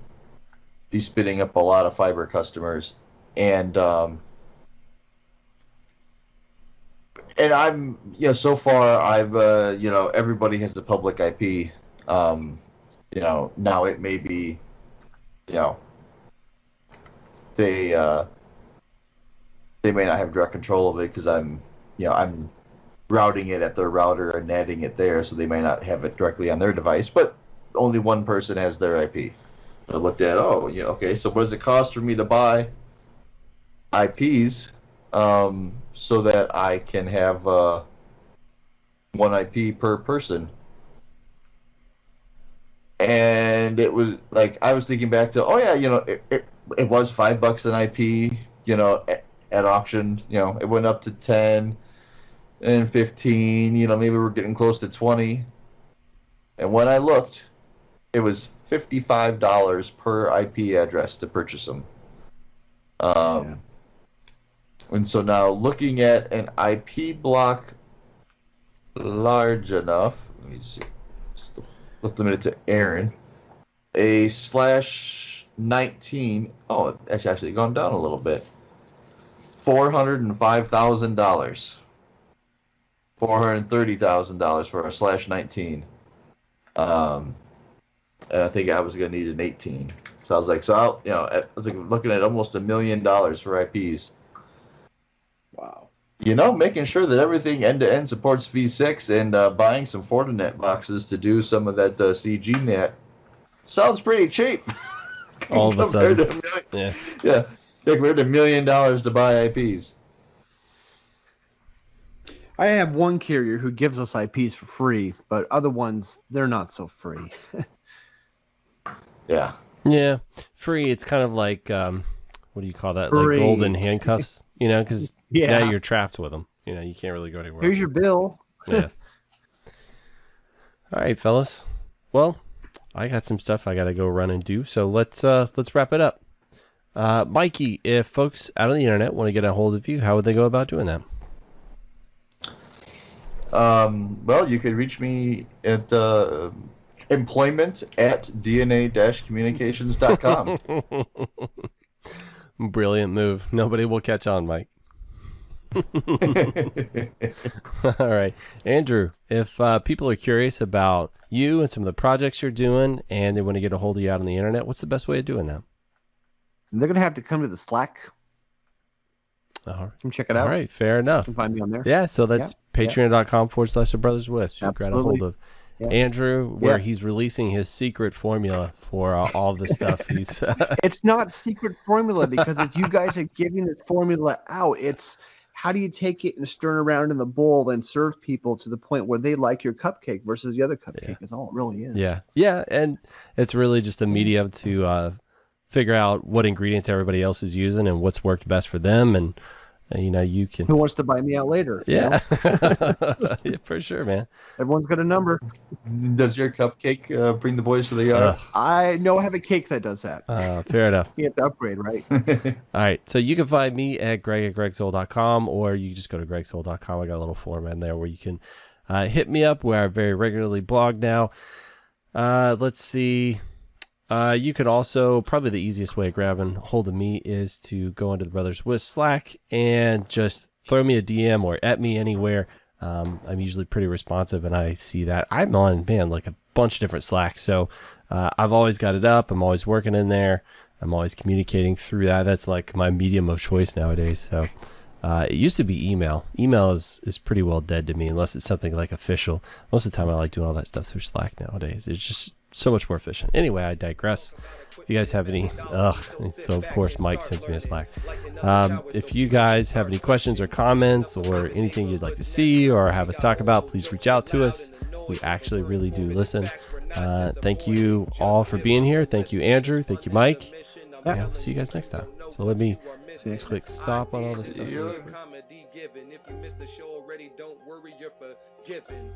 be spinning up a lot of fiber customers, and um, and I'm, you know, so far I've, uh, you know, everybody has a public IP. Um, you know, now it may be, you know, they uh, they may not have direct control of it because I'm, you know, I'm routing it at their router and netting it there, so they may not have it directly on their device. But only one person has their IP, I looked at, oh, yeah, okay, so what does it cost for me to buy IPs um, so that I can have uh, one IP per person? And it was like I was thinking back to, oh yeah, you know, it, it, it was five bucks an IP, you know, at, at auction, you know, it went up to ten and 15. You know, maybe we're getting close to 20. And when I looked, it was $55 per IP address to purchase them. Um, yeah. And so now looking at an IP block large enough, let me see, let them to ARIN, a slash 19, oh, it's actually gone down a little bit, $405,000. Four hundred thirty thousand dollars for a slash nineteen. Um, and I think I was gonna need an 18. So I was like, so I'll, you know, I was like looking at almost a million dollars for IPs. Wow. You know, making sure that everything end to end supports V6 and uh, buying some Fortinet boxes to do some of that uh, CGNAT sounds pretty cheap. All of a sudden. to a million- Yeah. yeah, compared to a million dollars to buy IPs. I have one carrier who gives us IPs for free, but other ones they're not so free. Yeah. Yeah, free. It's kind of like um, what do you call that? Free. Like golden handcuffs, you know? Because Yeah. now you're trapped with them. You know, you can't really go anywhere. Here's your bill. yeah. All right, fellas. Well, I got some stuff I got to go run and do. So let's uh let's wrap it up. Uh, Mikey, if folks out on the internet want to get a hold of you, how would they go about doing that? Um, well, you could reach me at uh, employment at dna-communications.com. Brilliant move. Nobody will catch on, Mike. All right, Andrew. If uh, people are curious about you and some of the projects you're doing, and they want to get a hold of you out on the internet, what's the best way of doing that? They're gonna have to come to the Slack. All right. Come check it out. All right, fair enough. You can find me on there. Yeah, so that's Yeah, patreon.com forward slash the brothers wisp. You grab a hold of Yeah. Andrew, where Yeah. he's releasing his secret formula for uh, all the stuff he's. It's not secret formula because if you guys are giving this formula out, it's how do you take it and stir it around in the bowl and serve people to the point where they like your cupcake versus the other cupcake Yeah. is all it really is. yeah, yeah, and it's really just a medium to uh, figure out what ingredients everybody else is using and what's worked best for them, and uh, you know you can. Who wants to buy me out later? you know? Yeah, yeah, for sure, man. Everyone's got a number. Does your cupcake uh, bring the boys to the yard? Ugh, I know I have a cake that does that. uh, fair enough. You have to upgrade, right? All right. So you can find me at greg at gregsowell.com or you just go to gregsowell.com. I got a little form in there where you can uh, hit me up where I very regularly blog now. Uh, let's see. Uh, you could also, probably the easiest way of grabbing hold of me is to go into the Brothers Wisp Slack and just throw me a DM or at me anywhere. Um, I'm usually pretty responsive and I see that. I'm on, man, like a bunch of different Slacks. So uh, I've always got it up. I'm always working in there. I'm always communicating through that. That's like my medium of choice nowadays. So uh, it used to be email. Email is, is pretty well dead to me unless it's something like official. Most of the time, I like doing all that stuff through Slack nowadays. It's just so much more efficient. Anyway, I digress. If you guys have any, ugh, so of course Mike sends me a Slack. Um, if you guys have any questions or comments or anything you'd like to see or have us talk about, please reach out to us. We actually really do listen. Uh, thank you all for being here. Thank you, Andrew. Thank you, Mike. Yeah, we'll see you guys next time. So let me click stop on all this stuff. If you missed the show already, don't worry, you're forgiven.